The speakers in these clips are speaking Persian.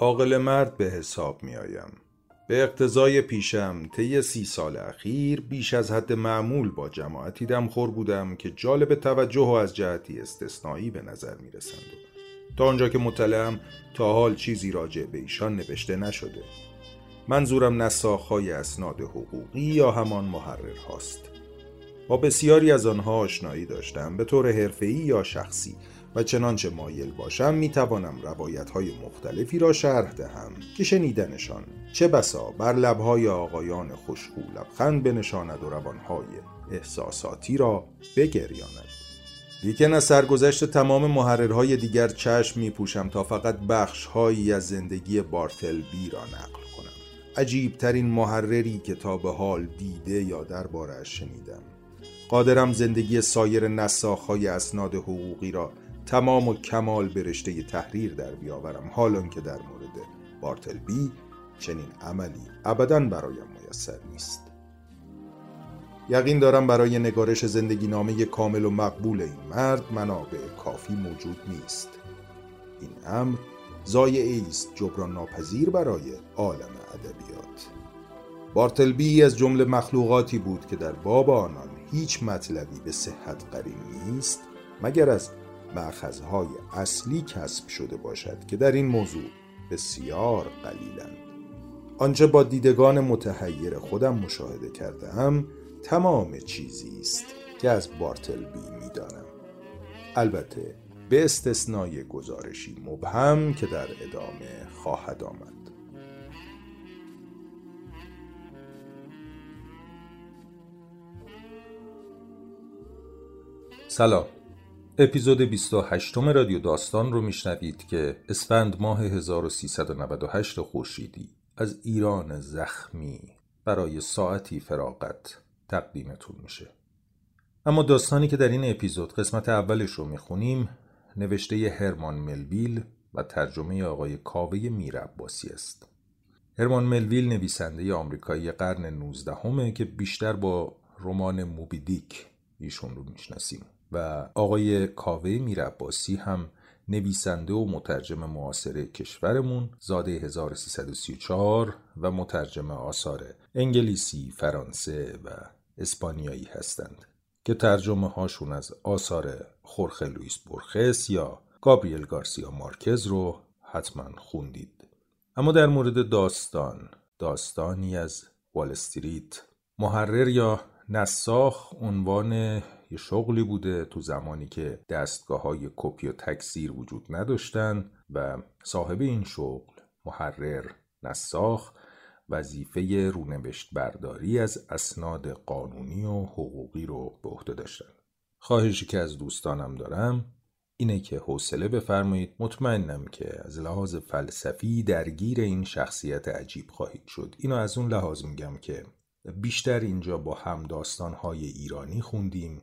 عاقل مرد به حساب می آیم. به اقتضای پیشم طی سی سال اخیر بیش از حد معمول با جماعتی دمخور بودم که جالب توجه و از جهتی استثنایی به نظر می رسند. تا آنجا که مطلعم تا حال چیزی راجع به ایشان نوشته نشده منظورم نساخهای اسناد حقوقی یا همان محرر هاست با بسیاری از آنها آشنایی داشتم به طور حرفه‌ای یا شخصی و چنانچه مایل باشم می توانم روایت های مختلفی را شرح دهم که شنیدنشان چه بسا بر لبهای آقایان خوشخو لبخند بنشاند و روانهای احساساتی را بگریاند. لیکن از سرگذشت تمام محررهای دیگر چشم می پوشم تا فقط بخشهایی از زندگی بارتل بی را نقل کنم. عجیب ترین محرری که تا به حال دیده یا دربارش شنیدم. قادرم زندگی سایر نساخهای اسناد حقوقی را تمام و کمال به تحریر در بیاورم. حالان که در مورد بارتلبی چنین عملی ابدا برایم میسر نیست. یقین دارم برای نگارش زندگی نامه کامل و مقبول این مرد منابع کافی موجود نیست. این امر زایعه است جبران ناپذیر برای عالم ادبیات. بارتلبی از جمله مخلوقاتی بود که در باب آنان هیچ مطلبی به صحت قرین نیست مگر از معخذهای اصلی کسب شده باشد که در این موضوع بسیار قلیلند. آنچه با دیدگان متحیر خودم مشاهده کردم تمام چیزی است که از بارتلبی می‌دانم. البته به استثنای گزارشی مبهم که در ادامه خواهد آمد. سلام. اپیزود 28 رادیو داستان رو میشنوید که اسفند ماه 1398 خورشیدی از ایران زخمی برای ساعتی فراغت تقدیمتون میشه. اما داستانی که در این اپیزود قسمت اولش رو می‌خونیم نوشته هرمان ملویل و ترجمه آقای کاوه میر عباسی است. هرمان ملویل نویسنده آمریکایی قرن 19 که بیشتر با رمان موبیدیک ایشون رو می‌شناسیم. و آقای کاوه میرعباسی هم نویسنده و مترجم معاصر کشورمون زاده 1334 و مترجم آثار انگلیسی، فرانسه و اسپانیایی هستند که ترجمه هاشون از آثار خورخه لویس بورخس یا گابریل گارسیا مارکز رو حتما خوندید. اما در مورد داستان داستانی از وال استریت محرر یا نساخ عنوان یه شغلی بوده تو زمانی که دستگاه های کپی و تکثیر وجود نداشتن و صاحب این شغل محرر نساخ وظیفه رونوشت برداری از اسناد قانونی و حقوقی رو به عهده داشتن. خواهشی که از دوستانم دارم اینه که حوصله بفرمایید. مطمئنم که از لحاظ فلسفی درگیر این شخصیت عجیب خواهید شد. اینو از اون لحاظ میگم که بیشتر اینجا با هم داستانهای ایرانی خوندیم.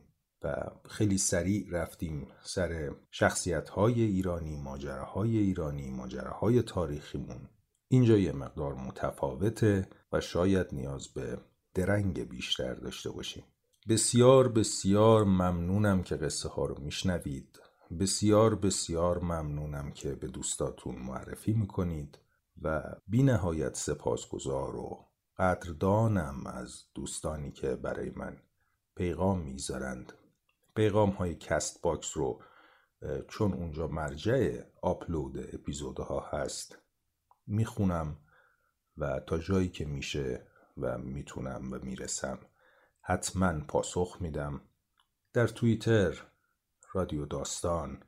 خیلی سریع رفتیم سر شخصیت های ایرانی ماجراهای ایرانی ماجراهای تاریخیمون. اینجا یه مقدار متفاوته و شاید نیاز به درنگ بیشتر داشته باشیم. بسیار بسیار ممنونم که قصه ها رو میشنوید. بسیار بسیار ممنونم که به دوستاتون معرفی می‌کنید و بی نهایت سپاسگزار و قدردانم از دوستانی که برای من پیغام می‌ذارند. پیغام های Castbox رو چون اونجا مرجع آپلود اپیزودها هست می‌خونم و تا جایی که میشه و می‌تونم و می‌رسم حتما پاسخ میدم در توییتر رادیو داستان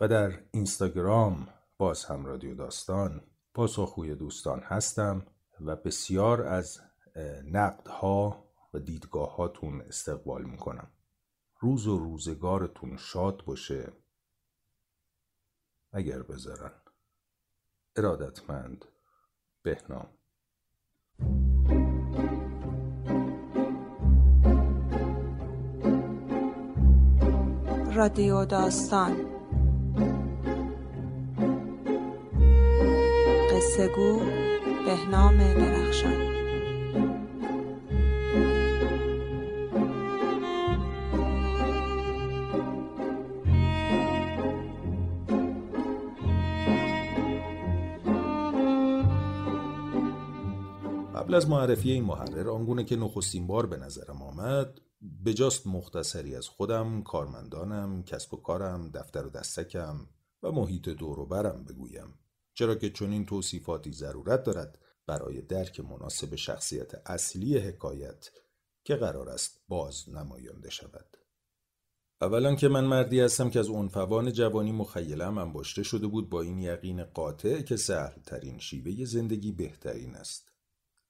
و در اینستاگرام باز هم رادیو داستان. پاسخگوی دوستان هستم و بسیار از نقدها و دیدگاهاتون استقبال می‌کنم. روز و روزگارتون شاد باشه. اگر بذارن. ارادتمند. بهنام. رادیو داستان. قصه گو بهنام درخشان. قبل از معرفی این محرر آنگونه که نخستین بار به نظرم آمد بجاست مختصری از خودم، کارمندانم، کسب و کارم، دفتر و دستکم و محیط دور و برم بگویم. چرا که چنین توصیفاتی ضرورت دارد برای درک مناسب شخصیت اصلی حکایت که قرار است باز نمایانده شود. اولا که من مردی هستم که از عنفوان جوانی مخیلم انباشته شده بود با این یقین قاطع که سهل ترین شیوه زندگی بهترین است.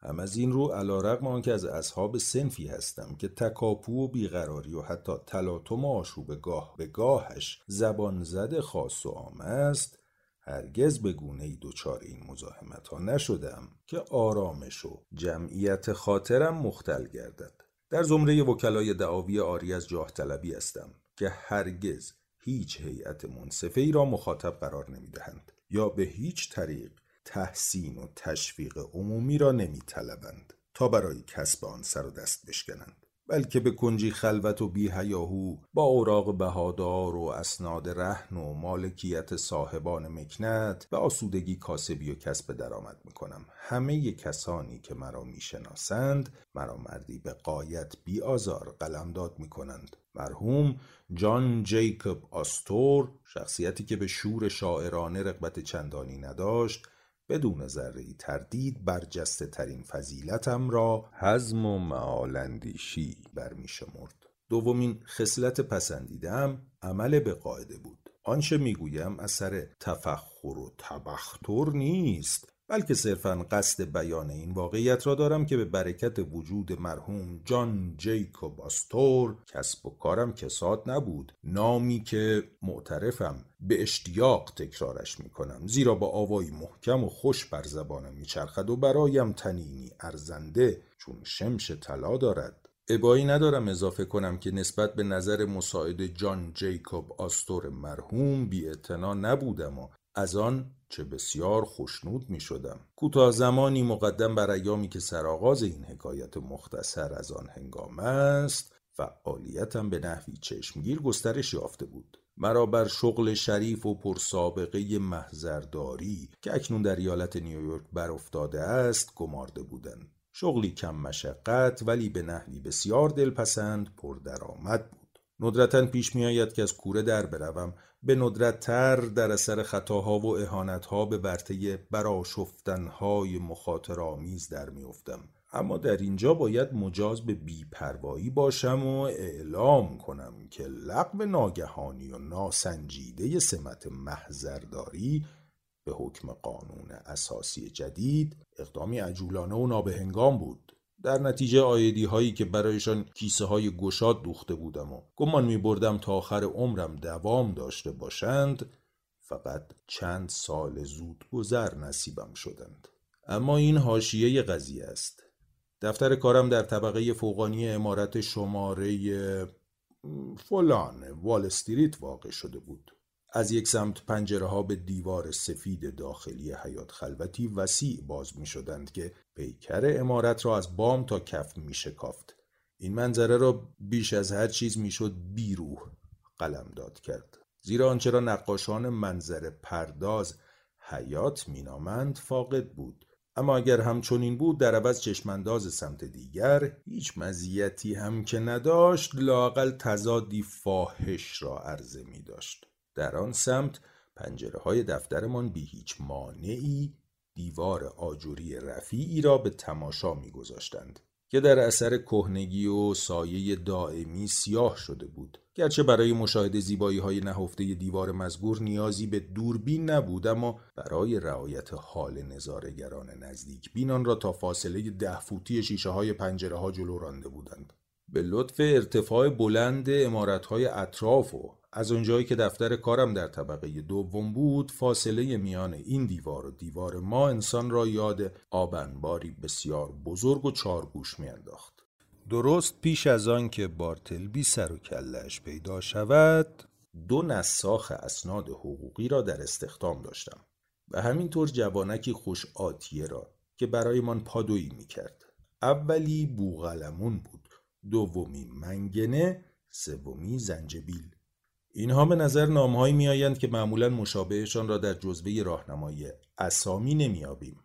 هم از این رو علا رقم آن که از اصحاب سنفی هستم که تکاپو و بیقراری و حتی تلاطم و آشوب گاه به گاهش زبان زده خاص و عام است هرگز به گونه ای دوچار این مزاحمت ها نشدم که آرامش و جمعیت خاطرم مختل گردد. در زمره وکلای دعاوی آری از جاه طلبی هستم که هرگز هیچ هیئت منصفه ای را مخاطب قرار نمی دهند یا به هیچ طریق تحسین و تشویق عمومی را نمی طلبند تا برای کسب آن سر و دست بشکنند بلکه به کنجی خلوت و بیهیاهو با اوراق بهادار و اسناد رهن و مالکیت صاحبان مکنت و آسودگی کاسبی و کسب درآمد می‌کنم. همه کسانی که مرا می‌شناسند مرا مردی به قایت بی آزار قلمداد می‌کنند. مرحوم جان جیکوب آستور شخصیتی که به شور شاعرانه رغبت چندانی نداشت بدون ذره تردید برجسته ترین فضیلتم را حزم و معالندیشی برمی شمرد. دومین خصلت پسندیدم عمل به قاعده بود. آنچه می‌گویم اثر تفخر و تبختر نیست بلکه صرفا قصد بیان این واقعیت را دارم که به برکت وجود مرحوم جان جیکوب آستور کسب و کارم کساد نبود. نامی که معترفم به اشتیاق تکرارش می کنم زیرا با آوایی محکم و خوش بر زبانم میچرخد و برایم تنینی ارزنده چون شمش طلا دارد. ابایی ندارم اضافه کنم که نسبت به نظر مساعد جان جیکوب آستور مرحوم بی نبودم و از آن چه بسیار خوشنود می شدم کوتاه زمانی مقدم بر ایامی که سرآغاز این حکایت مختصر از آن هنگام است فعالیتم به نحوی چشمگیر گسترش یافته بود. مرا بر شغل شریف و پرسابقه محضرداری که اکنون در ایالت نیویورک بر افتاده است گمارده بودند. شغلی کم مشقت ولی به نحوی بسیار دلپسند پردرآمد بود. ندرتا پیش می آید که از کوره در بروم. به ندرت تر در اثر خطاها و اهانتها به برته براشفتنهای مخاطر آمیز در میافتم. اما در اینجا باید مجاز به بیپروایی باشم و اعلام کنم که لغو ناگهانی و ناسنجیده سمت محضرداری به حکم قانون اساسی جدید اقدامی عجولانه و نابهنگام بود. در نتیجه آیدی هایی که برایشان کیسه های گشاد دوخته بودم و گمان می بردم تا آخر عمرم دوام داشته باشند فقط چند سال زود گذر نصیبم شدند. اما این حاشیه قضیه است. دفتر کارم در طبقه فوقانی امارت شماره فلان وال استریت واقع شده بود. از یک سمت پنجره ها به دیوار سفید داخلی حیات خلوتی وسیع باز می شدند که پیکر امارت را از بام تا کف می شکافت. این منظره را بیش از هر چیز می شد بیروح قلم داد کرد. زیرا آنچه را نقاشان منظر پرداز حیات مینامند فاقد بود. اما اگر همچنین بود در عوض چشمانداز سمت دیگر هیچ مزیتی هم که نداشت لاقل تزادی فاحش را عرضه می داشت. در آن سمت پنجره های دفترمان بی هیچ مانعی دیوار آجوری رفیعی را به تماشا میگذاشتند که در اثر کهنگی و سایه دائمی سیاه شده بود. گرچه برای مشاهده زیبایی های نهفته دیوار مزگور نیازی به دوربین نبود اما برای رعایت حال نظارگران نزدیک بینان را تا فاصله ده فوتی شیشه های پنجره ها جلو رانده بودند. به لطف ارتفاع بلند امارت های اطراف و از اونجایی که دفتر کارم در طبقه دوم بود فاصله میان این دیوار و دیوار ما انسان را یاد آبنباری بسیار بزرگ و چارگوش میانداخت. درست پیش از آن که بارتلبی سر و کلش پیدا شود دو نساخ اسناد حقوقی را در استخدام داشتم و همینطور جوانکی خوش آتیه را که برایمان پادویی می‌کرد. اولی بوغلمون بود دومی منگنه سومی زنجبیل. اینها به نظر نامهایی می آیند که معمولا مشابهشان را در جزوه راهنمای اسامی نمیابیم.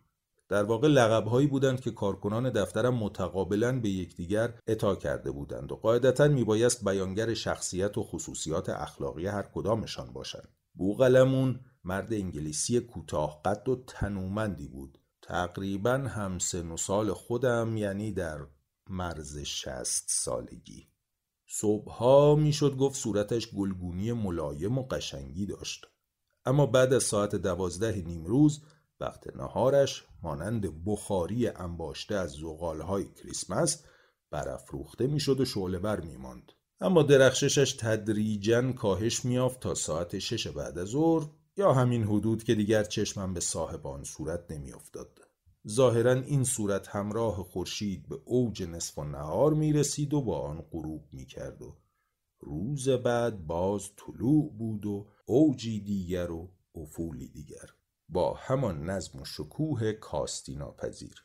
در واقع لقبهایی بودند که کارکنان دفترم متقابلا به یکدیگر اطاع کرده بودند و قاعدتا میبایست بیانگر شخصیت و خصوصیات اخلاقی هر کدامشان باشند. بوغلمون مرد انگلیسی کوتاه قد و تنومندی بود. تقریبا هم سن و سال خودم یعنی در مرز شست سالگی. صبحها می‌شد گفت صورتش گلگونی ملایم و قشنگی داشت. اما بعد از ساعت دوازده نیمروز وقت نهارش مانند بخاری انباشته از زغالهای کریسمس برافروخته می‌شد و شعله بر میماند. اما درخششش تدریجا کاهش میافت تا ساعت شش بعد از ظهر یا همین حدود که دیگر چشمم به صاحب آن صورت نمیافتاد. ظاهرا این صورت همراه خورشید به اوج نصف و نهار می رسید و با آن غروب می کرد و روز بعد باز طلوع بود و اوجی دیگر و افولی دیگر. با همان نظم و شکوه کاستی ناپذیر.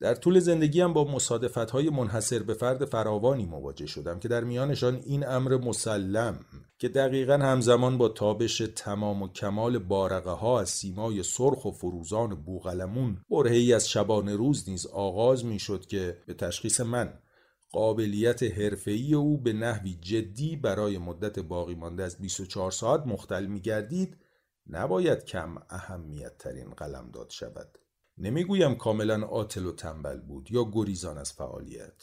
در طول زندگیم با مصادفت های منحصر به فرد فراوانی مواجه شدم که در میانشان این امر مسلم که دقیقا همزمان با تابش تمام و کمال بارقه ها از سیمای سرخ و فروزان بوغلمون برهی از شبانه روز نیز آغاز می شد که به تشخیص من قابلیت حرفه‌ای او به نحوی جدی برای مدت باقی مانده از 24 ساعت مختل می گردید نباید کم اهمیت ترین قلم داد شود. نمی‌گویم کاملا عاطل و تنبل بود یا گریزان از فعالیت.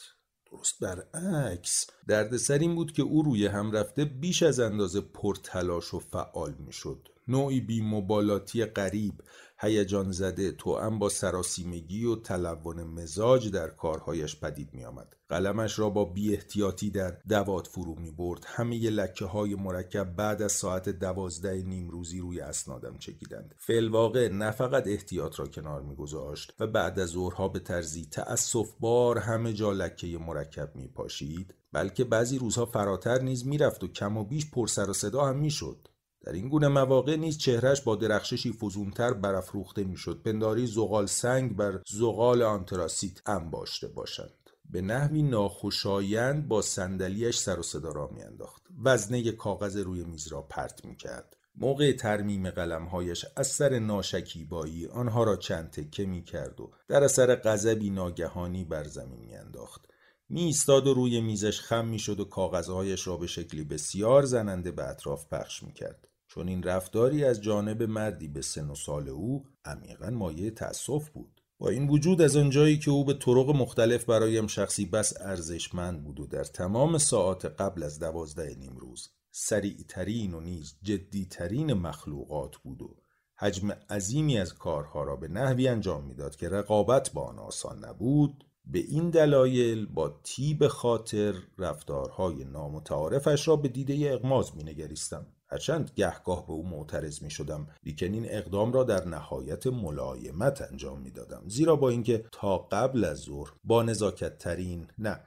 درست برعکس دردسر این بود که او روی هم رفته بیش از اندازه پرتلاش و فعال می‌شد. نوعی بی مبالاتی غریب هیجان زده توأم با سراسیمگی و تلون مزاج در کارهایش پدید می آمد. قلمش را با بی احتیاطی در دوات فرو می برد. همه لکه های مرکب بعد از ساعت دوازده نیمروزی روی اسنادم چکیدند. فلواقع نه فقط احتیاط را کنار می گذاشت و بعد از ظهرها به ترزی تأصف بار همه جا لکه مرکب می پاشید بلکه بعضی روزها فراتر نیز می‌رفت و کم و بیش پر سر و صدا هم می‌شد. در این گونه مواقع نیز چهرش با درخششی فزونتر برافروخته می‌شد. پنداری زغال سنگ بر زغال آنتراسیت انباشته باشند. به نحوی ناخوشایند با صندلیاش سر و صدا را میانداخت. وزنه کاغذ روی میز را پرت می‌کرد. موقع ترمیم قلمهایش از سر ناشکیبایی آنها را چند تکه می‌کرد و در اثر غضبی ناگهانی بر زمین میانداخت. می ایستاد و روی میزش خم می‌شد و کاغذهایش را به شکلی بسیار زننده به اطراف پخش می‌کرد. چون این رفتاری از جانب مردی به سن و سال او عمیقا مایه تأسف بود با این وجود از آنجایی که او به طرق مختلف برایم شخصی بس ارزشمند بود و در تمام ساعات قبل از دوازده نیمروز سریعترین و نیز جدیترین مخلوقات بود و حجم عظیمی از کارها را به نحوی انجام می‌داد که رقابت با آن آسان نبود به این دلایل با تیب خاطر رفتارهای نامتعارفش را به دیده اغماز می نگریستم. هرچند گهگاه به او معترض می شدم لیکن این اقدام را در نهایت ملایمت انجام می دادم زیرا با اینکه تا قبل از ظهر با نزاکت ترین نه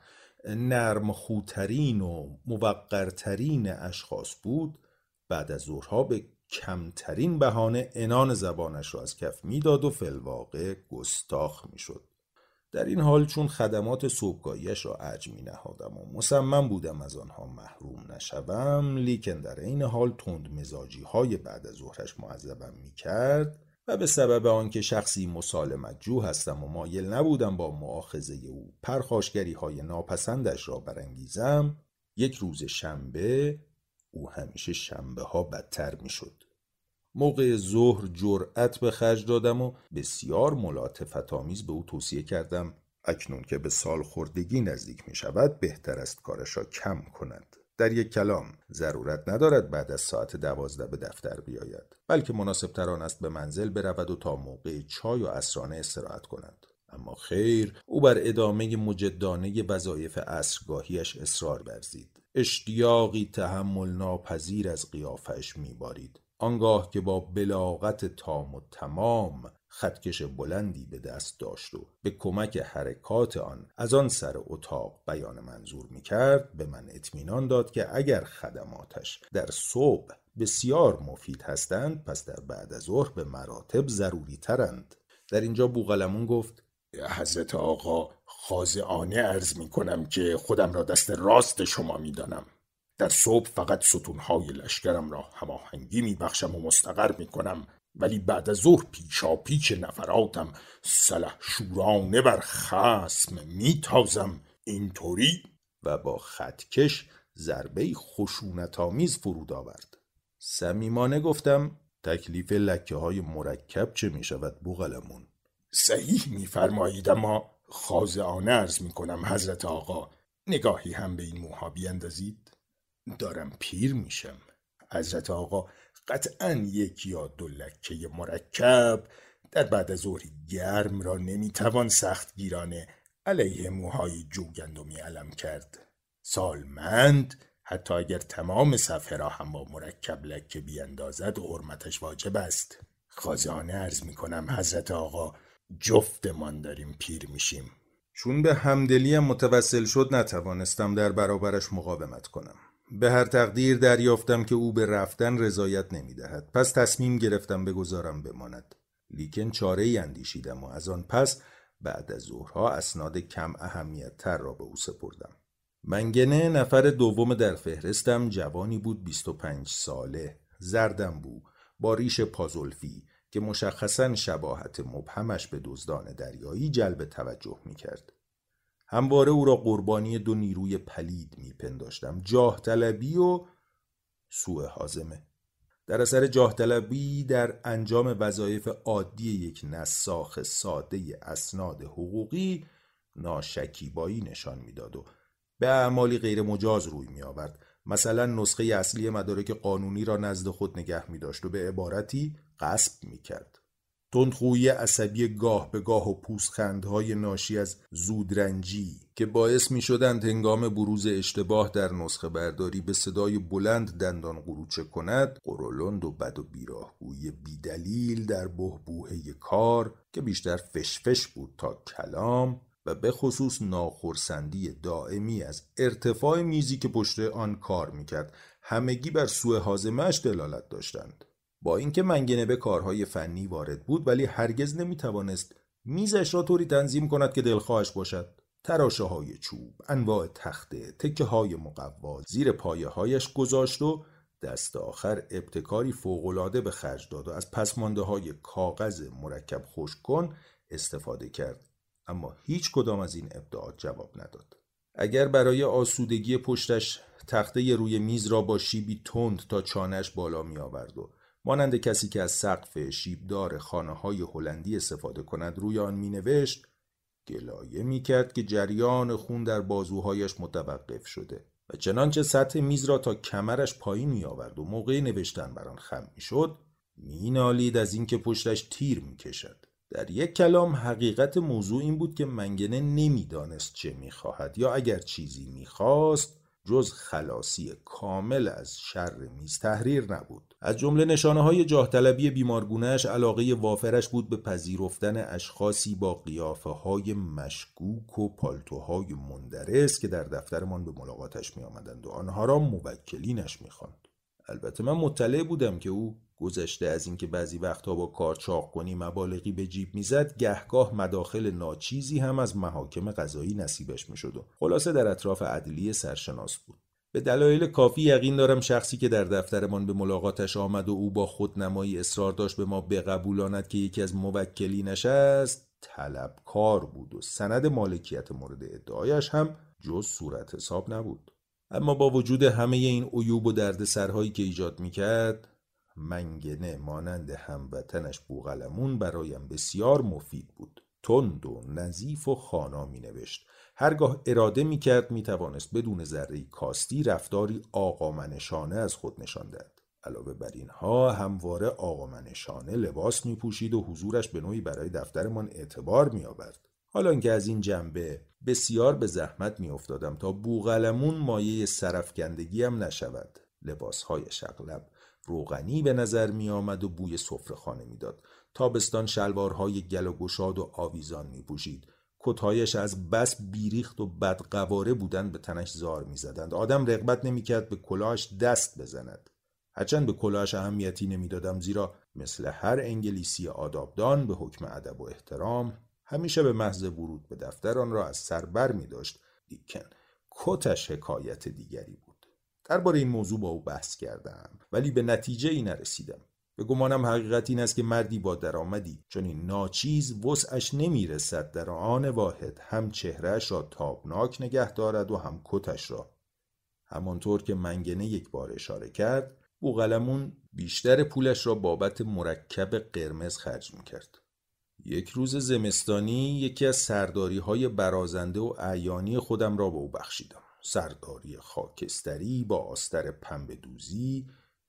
نرم خوترین و موقرترین اشخاص بود بعد از ظهرها به کمترین بهانه انان زبانش را از کف می‌داد و فلواقع گستاخ می‌شد. در این حال چون خدمات صبحگاهیش را عج می نهادم و مصمم بودم از آنها محروم نشوم لیکن در این حال تند مزاجی های بعد از ظهرش معذبم می کرد و به سبب آنکه شخصی مسالمت جو هستم و مایل نبودم با معاخذه او پرخاشگری های ناپسندش را برانگیزم یک روز شنبه او همیشه شنبه ها بدتر می شد. موقع ظهر جرأت به خرج دادم و بسیار ملاطفت آمیز به او توصیه کردم اکنون که به سال خوردگی نزدیک می شود بهتر است کارش را کم کند. در یک کلام ضرورت ندارد بعد از ساعت دوازده به دفتر بیاید بلکه مناسب تران است به منزل برود و تا موقع چای و اسرانه استراحت کند. اما خیر او بر ادامه مجدانه وظایف عصرگاهیش اصرار ورزید. اشتیاقی تحمل ناپذیر از قیافش میبارید. آنگاه که با بلاغت تام و تمام خطکش بلندی به دست داشت و به کمک حرکات آن از آن سر اتاق بیان منظور می کرد به من اطمینان داد که اگر خدماتش در صبح بسیار مفید هستند پس در بعد از ظهر به مراتب ضروری ترند در اینجا بوغلمون گفت حضرت آقا خاضعانه ارز می کنم که خودم را دست راست شما می دانم. در صبح فقط ستونهای لشکرم را هماهنگی می بخشم و مستقر می کنم ولی بعد از ظهر پیشا پیچ نفراتم سلح شورانه بر خسم میتازم. اینطوری؟ و با خطکش ضربه خشونت آمیز فرود آورد. صمیمانه گفتم تکلیف لکه های مرکب چه می شود بوغلمون صحیح میفرمایید اما خازعانه ارز می کنم حضرت آقا نگاهی هم به این موها بیندازید. دارم پیر میشم. حضرت آقا قطعا یک یا دو لکه مرکب در بعد از ظهری گرم را نمی‌توان سخت گیرانه علیه موهای جوگندمی علم کرد. سالمند حتی اگر تمام صفحه را هم با مرکب لکه بیاندازد حرمتش واجب است. خازانه ارز می کنم حضرت آقا جفتمان داریم پیر میشیم. چون به همدلی متوسل شد نتوانستم در برابرش مقاومت کنم. به هر تقدیر دریافتم که او به رفتن رضایت نمی دهد. پس تصمیم گرفتم بگذارم بماند. لیکن چاره ای اندیشیدم و از آن پس بعد از ظهرها اسناد کم اهمیت تر را به او سپردم. منگنه نفر دوم در فهرستم جوانی بود 25 ساله زردم بود با ریش پازولفی که مشخصا شباهت مبهمش به دزدان دریایی جلب توجه می کرد. همواره او را قربانی دو نیروی پلید میپنداشتم جاه طلبی و سوء حازمه. در اثر جاه طلبی در انجام وظایف عادی یک نساخ ساده اسناد حقوقی ناشکیبایی نشان می‌داد و به اعمالی غیر مجاز روی می آورد مثلا نسخه اصلی مدارک قانونی را نزد خود نگه می داشت و به عبارتی قصب می کرد تندخویی عصبی گاه به گاه و پوسخندهای ناشی از زودرنجی که باعث می شدند هنگام بروز اشتباه در نسخه برداری به صدای بلند دندان قروچه کند قرولند و بد و بیراهگویی بیدلیل در بهبوهه کار که بیشتر فشفش بود تا کلام و به خصوص ناخرسندی دائمی از ارتفاع میزی که پشت آن کار می‌کرد. همگی بر سوء حازمش دلالت داشتند. با اینکه منگنه به کارهای فنی وارد بود ولی هرگز نمی‌توانست میزش را طوری تنظیم کند که دلخواهش باشد. تراشه های چوب انواع تخته تکه های مقوا زیر پایه هایش گذاشت و دست آخر ابتکاری فوقالعاده به خرج داد و از پسمانده های کاغذ مرکب خشک کن استفاده کرد. اما هیچ کدام از این ابداعات جواب نداد. اگر برای آسودگی پشتش تخته روی میز را با شیبی تند تا چانش بالا می آورد و مانند کسی که از سقف شیبدار خانه های هلندی استفاده کند روی آن می نوشت گلایه می کرد که جریان خون در بازوهایش متوقف شده و چنانچه سطح میز را تا کمرش پایین می آورد و موقع نوشتن بر آن خم می شد می نالید از اینکه پشتش تیر می کشد. در یک کلام حقیقت موضوع این بود که منگنه نمی‌دانست چه می‌خواهد یا اگر چیزی می‌خواست جز خلاصی کامل از شر میز تحریر نبود از جمله نشانه های جاه طلبی بیمارگونهش علاقه وافرش بود به پذیرفتن اشخاصی با قیافه های مشکوک و پالتوهای مندرس که در دفترمان به ملاقاتش می آمدند و آنها را موکلینش می خواند. البته من مطلع بودم که او گذشته از اینکه بعضی وقتها با کار چاق کنی مبالغی به جیب می‌زد گهگاه مداخل ناچیزی هم از محاکم قضایی نصیبش می‌شد و خلاصه در اطراف عدلی سرشناس بود. به دلایل کافی یقین دارم شخصی که در دفترمان به ملاقاتش آمد و او با خودنمایی اصرار داشت به ما بقبولاند که یکی از موکلینش است طلبکار بود و سند مالکیت مورد ادعایش هم جز صورت حساب نبود. اما با وجود همه این عیوب و دردسرهایی که ایجاد می‌کرد منگنه مانند هموطنش بوغلمون برایم بسیار مفید بود. تند و نظیف و خانا می نوشت هرگاه اراده می کرد می توانست بدون ذره کاستی رفتاری آقامنشانه از خود نشان دهد. علاوه بر اینها همواره آقامنشانه لباس می پوشید و حضورش به نوعی برای دفترمان اعتبار می آورد حالا اینکه از این جنبه بسیار به زحمت می افتادم تا بوغلمون مایه سرفکندگی هم نشود. لباسهای شقلب روغنی به نظر می آمد و بوی سفرهخانه می‌داد تابستان شلوارهای گل و گشاد و آویزان می پوشید کتهایش از بس بیریخت و بدقواره بودن به تنش زار می زدند. آدم رغبت نمی کرد به کلاهش دست بزند. هرچند به کلاهش اهمیتی نمی‌دادم زیرا مثل هر انگلیسی آدابدان به حکم ادب و احترام همیشه به محض ورود به دفتر آن را از سر بر می داشت لیکن کتش حکایت دیگری بود درباره این موضوع با او بحث کردم. ولی به نتیجه ای نرسیدم. به گمانم حقیقت این است که مردی با درآمدی چون این ناچیز وسعش نمی‌رسد در آن واحد هم چهرهش را تابناک نگه دارد و هم کتش را. همانطور که منگنه یک بار اشاره کرد بوغلمون بیشتر پولش را بابت مرکب قرمز خرج می‌کرد. یک روز زمستانی یکی از سرداری های برازنده و اعیانی خودم را به او بخشیدم. سرداری خاکستری با آستر پنبه دوزی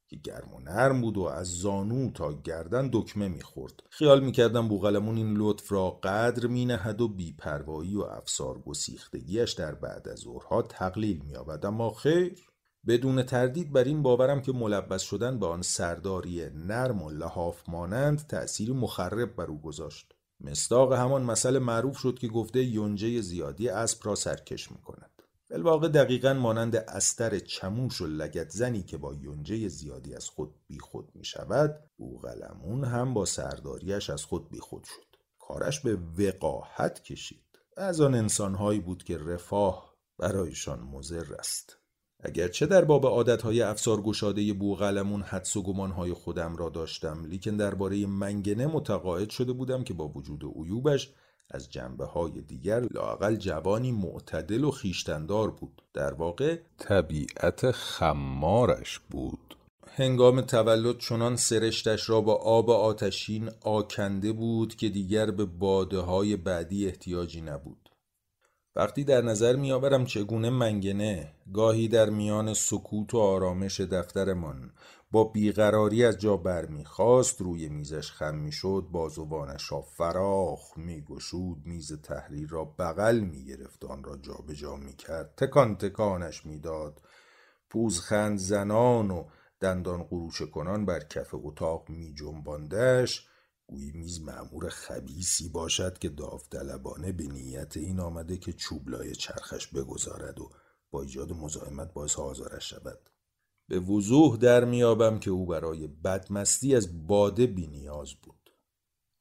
که گرم و نرم بود و از زانو تا گردن دکمه می‌خورد. خیال می‌کردم بوغلمون این لطف را قدر مینهد و بیپروایی و افسار گسیختگیش در بعد از ظهرها تقلیل مییابد. اما خیر بدون تردید بر این باورم که ملبس شدن به آن سرداری نرم و لحاف مانند تأثیری مخرب بر او گذاشت. مستاق همان مسئله معروف شد که گفته یونجه زیادی اسب را سرکش می‌کند. الواقع دقیقا مانند استر چموش و لگت زنی که با یونجه زیادی از خود بیخود می شود بوغلمون هم با سرداریش از خود بیخود شد. کارش به وقاحت کشید. از آن انسانهایی بود که رفاه برایشان مزر است. اگرچه در باب عادتهای افسار گشاده بوغلمون حدس و گمانهای خودم را داشتم لیکن درباره منگنه متقاعد شده بودم که با وجود عیوبش از جنبه های دیگر لاقل جوانی معتدل و خیشتندار بود. در واقع طبیعت خمارش بود. هنگام تولد چنان سرشتش را با آب آتشین آکنده بود که دیگر به باده های بعدی احتیاجی نبود. وقتی در نظر میآورم چگونه منگنه گاهی در میان سکوت و آرامش دفترمان با بیقراری از جا برمیخواست روی میزش خم می‌شد بازوانش را فراخ میگشود میز تحریر را بغل می‌گرفت آن را جابجا جا می‌کرد تکان تکانش می‌داد. پوزخند زنان و دندان قروش کنان بر کف اتاق می جنباندش گویی میز معمور خبیسی باشد که داوطلبانه به نیت این آمده که چوبلای چرخش بگذارد و با ایجاد مزاحمت باعث آزارش شود. به وضوح در میابم که او برای بدمستی از باده بینیاز بود.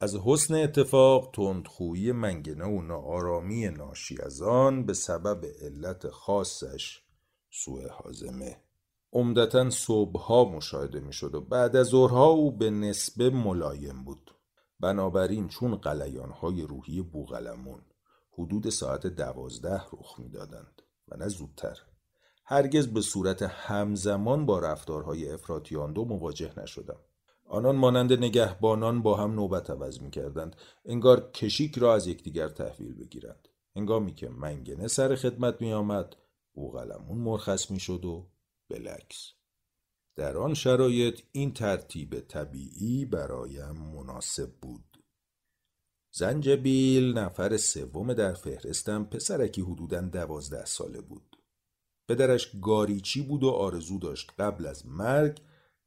از حسن اتفاق تندخویی منگنه و ناآرامی ناشی از آن به سبب علت خاصش سوء حازمه. عمدتا صبحها مشاهده می‌شد و بعد از ظهرها او به نسبه ملایم بود. بنابراین چون قلیانهای روحی بوغلمون حدود ساعت دوازده رخ می‌دادند و نه زودتر. هرگز به صورت همزمان با رفتارهای افراطی آن دو مواجه نشدم. آنان مانند نگهبانان با هم نوبت عوض می کردند انگار کشیک را از یکدیگر تحویل بگیرند. هنگامی که منگنه سر خدمت می آمد بوغلمون مرخص می شد و بلکس. در آن شرایط این ترتیب طبیعی برایم مناسب بود. زنجبیل نفر سوم در فهرستم پسرکی حدوداً دوازده ساله بود. پدرش گاریچی بود و آرزو داشت قبل از مرگ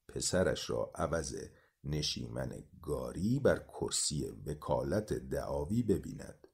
پسرش را عوض نشیمن گاری بر کرسی وکالت دعاوی ببیند.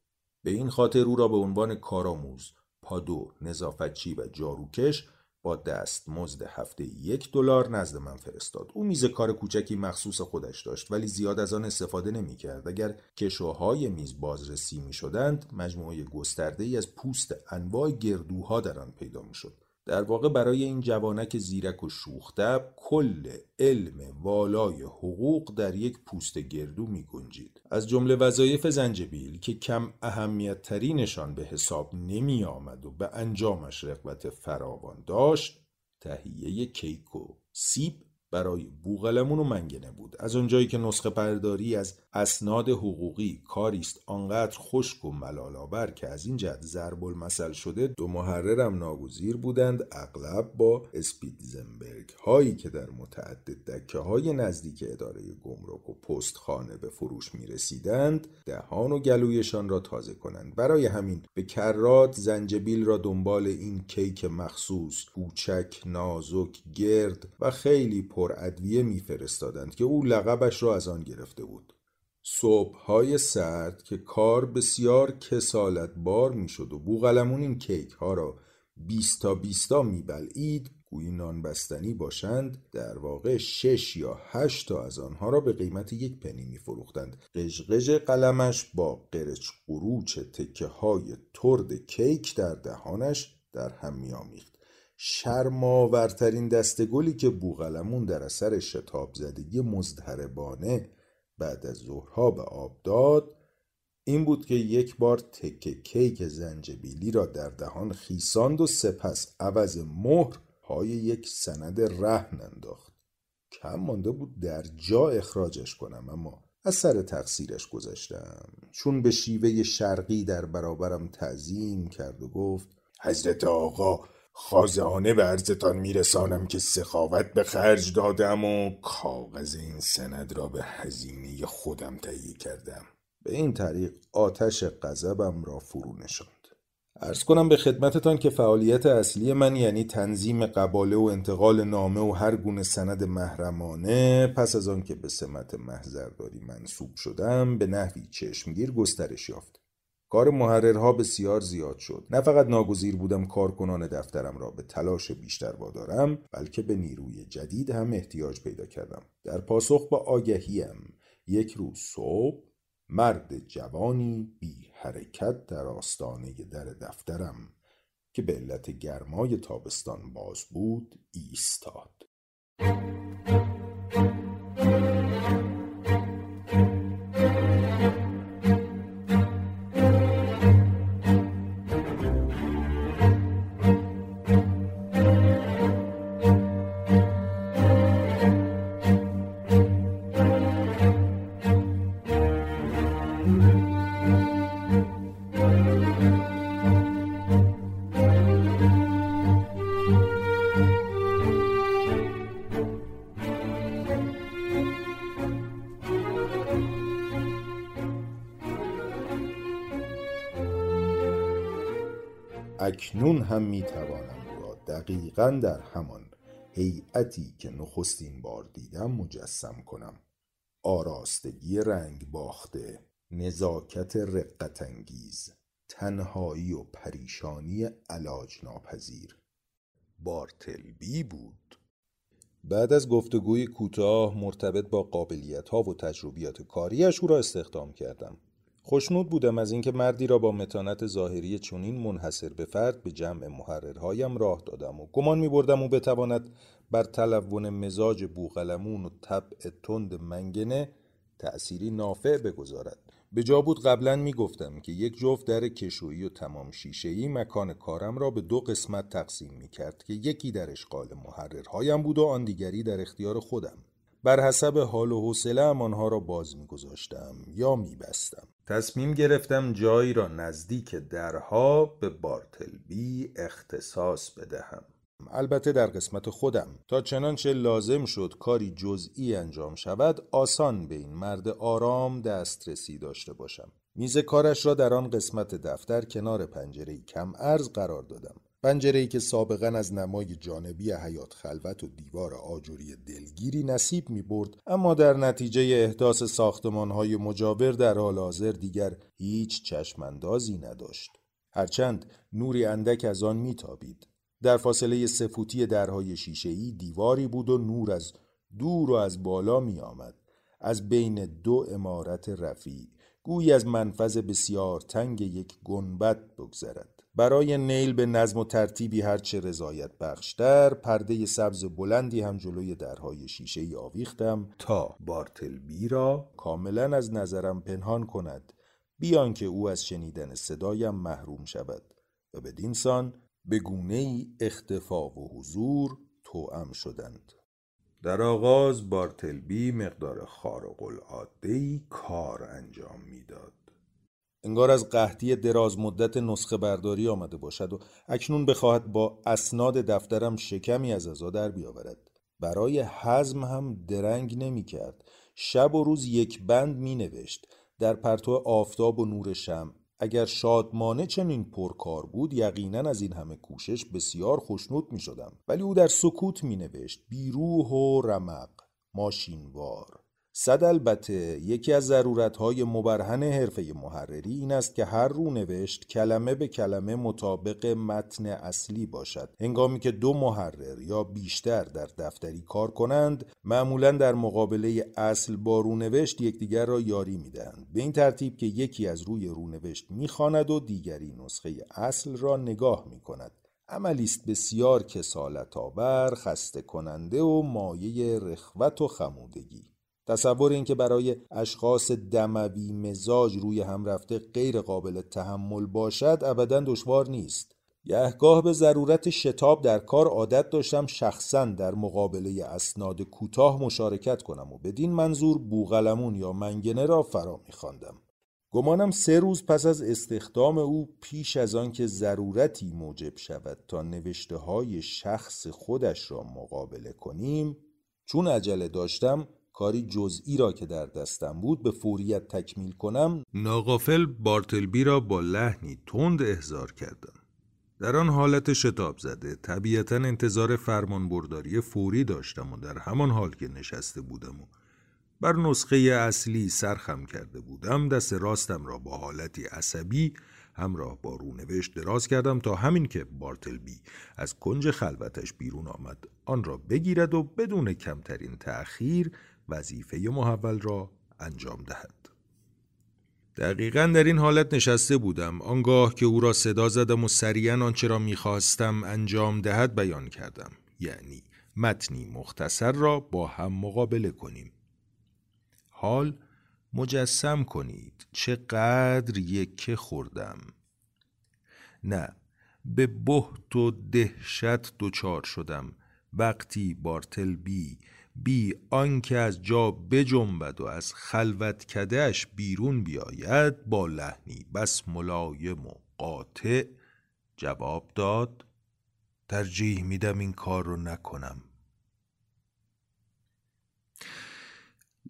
به این خاطر او را به عنوان کارآموز پادو نظافتچی و جاروکش دست مزد هفته یک دلار نزد من فرستاد. او میز کار کوچکی مخصوص خودش داشت ولی زیاد از آن استفاده نمی کرد اگر کشوهای میز بازرسی می شدند مجموعه گسترده ای از پوست انواع گردوها در آن پیدا می شد در واقع برای این جوانک زیرک و شوختب کل علم والای حقوق در یک پوست گردو می گنجید. از جمله وظایف زنجبیل که کم اهمیت ترینشان به حساب نمی آمد و به انجامش رغبت فراوان داشت تهیه کیک و سیب برای بوغلمون و منگنه بود. از اونجایی که نسخه پرداری از اسناد حقوقی کاری است آنقدر خشک و ملالآور که از این جهت ضرب المثل شده دو محررم ناگزیر بودند اغلب با اسپیتزنبرگ هایی که در متعدد دکه های نزدیک اداره گمرک و پستخانه به فروش می رسیدند دهان و گلویشان را تازه کنند. برای همین به کرات زنجبیل را دنبال این کیک مخصوص کوچک نازک گرد و خیلی پر ادویه میفرستادند که او لقبش را از آن گرفته بود. صبحهای سرد که کار بسیار کسالت بار می‌شد و بوغلمون این کیک ها را بیستا بیستا میبلعید گویی نان بستنی باشند در واقع شش یا هشت تا از آنها را به قیمت یک پنی میفروختند. قژقژ قلمش با قرچ قروچ تکه های ترد کیک در دهانش در هم میآمیخت. شرماورترین دستگلی که بوغلمون در اثر شتاب زدگی مزدهربانه بعد از ظهرها به آب داد این بود که یک بار تکه کیک زنجبیلی را در دهان خیساند و سپس عوض مهر پای یک سند رهن انداخت. کم مانده بود در جا اخراجش کنم اما از سر تقصیرش گذاشتم چون به شیوه شرقی در برابرم تعظیم کرد و گفت حضرت آقا خازانه به عرضتان میرسانم که سخاوت به خرج دادم و کاغذ این سند را به هزینه خودم تهیه کردم. به این طریق آتش غضبم را فرو نشاند. ارز کنم به خدمتتان که فعالیت اصلی من یعنی تنظیم قباله و انتقال نامه و هر گونه سند محرمانه پس از آن که به سمت محضرداری منصوب شدم به نحوی چشمگیر گسترش یافت. کار محررها بسیار زیاد شد. نه فقط ناگزیر بودم کارکنان دفترم را به تلاش بیشتر وادارم بلکه به نیروی جدید هم احتیاج پیدا کردم. در پاسخ به آگهیم یک روز صبح مرد جوانی بی حرکت در آستانه در دفترم که به علت گرمای تابستان باز بود ایستاد. اکنون هم می توانم او را دقیقا در همان هیئتی که نخستین بار دیدم مجسم کنم. آراستگی رنگ باخته نزاکت رقت انگیز تنهایی و پریشانی علاج ناپذیر بارتلبی بود. بعد از گفتگوی کوتاه مرتبط با قابلیت ها و تجربیات کاریش او را استخدام کردم. خوشنود بودم از اینکه مردی را با متانت ظاهری چنین منحصر به فرد به جمع محررهایم راه دادم و گمان می بردم او بتواند بر تلون مزاج بوغلمون و طبع تند منگنه تأثیری نافع بگذارد. به جا بود قبلا می گفتم که یک جفت در کشویی و تمام شیشهی مکان کارم را به دو قسمت تقسیم می کرد که یکی در اشغال محررهایم بود و آن دیگری در اختیار خودم. بر حسب حال و حوصله آنها را باز میگذاشتم یا میبستم. تصمیم گرفتم جایی را نزدیک درها به بارتلبی اختصاص بدهم. البته در قسمت خودم. تا چنانچه لازم شد کاری جزئی انجام شود آسان به این مرد آرام دسترسی داشته باشم. میز کارش را در آن قسمت دفتر کنار پنجره کم ارز قرار دادم. پنجره که سابقا از نمای جانبی حیات خلوت و دیوار آجوری دلگیری نصیب می برد اما در نتیجه احداث ساختمان های مجاور در حال حاضر دیگر هیچ چشماندازی نداشت هرچند نوری اندک از آن میتابید در فاصله سفوتی درهای شیشهای دیواری بود و نور از دور و از بالا می آمد. از بین دو امارت رفیع گویی از منفذ بسیار تنگ یک گنبد بگذرد. برای نیل به نظم و ترتیبی هرچه رضایت بخشتر پرده سبز بلندی هم جلوی درهای شیشه ای آویختم تا بارتلبی را کاملا از نظرم پنهان کند. بیان که او از شنیدن صدایم محروم شود و به سان به گونه ای اختفا و حضور توأم شدند. در آغاز بارتلبی مقدار خارق العاده کار انجام می‌داد. انگار از قحطی دراز مدت نسخه برداری آمده باشد و اکنون بخواهد با اسناد دفترم شکمی از ازا در بیاورد. برای حزم هم درنگ نمی کرد شب و روز یک بند می نوشت در پرتو آفتاب و نور شم اگر شادمانه چنین پرکار بود یقینا از این همه کوشش بسیار خوشنود می شدم ولی او در سکوت می نوشت بیروح و رمق ماشینوار. صد البته یکی از ضرورتهای مبرهن حرفه محرری این است که هر رو نوشت کلمه به کلمه مطابق متن اصلی باشد. هنگامی که دو محرر یا بیشتر در دفتری کار کنند معمولا در مقابله اصل با رونوشت یکدیگر را یاری می‌دهند. به این ترتیب که یکی از روی رونوشت می‌خواند و دیگری نسخه اصل را نگاه می‌کند. عملی است بسیار کسالت آور خسته کننده و مایه رخوت و خمودگی. تصور اینکه برای اشخاص دموی مزاج روی هم رفته غیر قابل تحمل باشد ابدا دشوار نیست. گهگاه به ضرورت شتاب در کار عادت داشتم شخصا در مقابله اسناد کوتاه مشارکت کنم و بدین منظور بوغلمون یا منگنه را فرا میخواندم. گمانم سه روز پس از استخدام او پیش از آنکه ضرورتی موجب شود تا نوشته های شخص خودش را مقابله کنیم چون عجله داشتم کاری جزئی را که در دستم بود به فوریت تکمیل کنم ناقافل بارتلبی را با لحنی تند احضار کردم. در آن حالت شتاب زده طبیعتا انتظار فرمان برداری فوری داشتم و در همان حال که نشسته بودم و بر نسخه اصلی سرخم کرده بودم دست راستم را با حالتی عصبی همراه با رونوشت دراز کردم تا همین که بارتلبی از کنج خلوتش بیرون آمد. آن را بگیرد و بدون کمترین تأخیر وظیفه محول را انجام دهد. دقیقا در این حالت نشسته بودم. آنگاه که او را صدا زدم و سریعا آنچه را می‌خواستم انجام دهد بیان کردم. یعنی متنی مختصر را با هم مقابله کنیم. حال مجسم کنید. چقدر یکه خوردم. نه به بهت و دهشت دچار شدم. وقتی بارتلبی بی آنکه از جا بجنبد و از خلوت کدهش بیرون بیاید با لحنی بس ملایم و قاطع جواب داد ترجیح میدم این کار رو نکنم.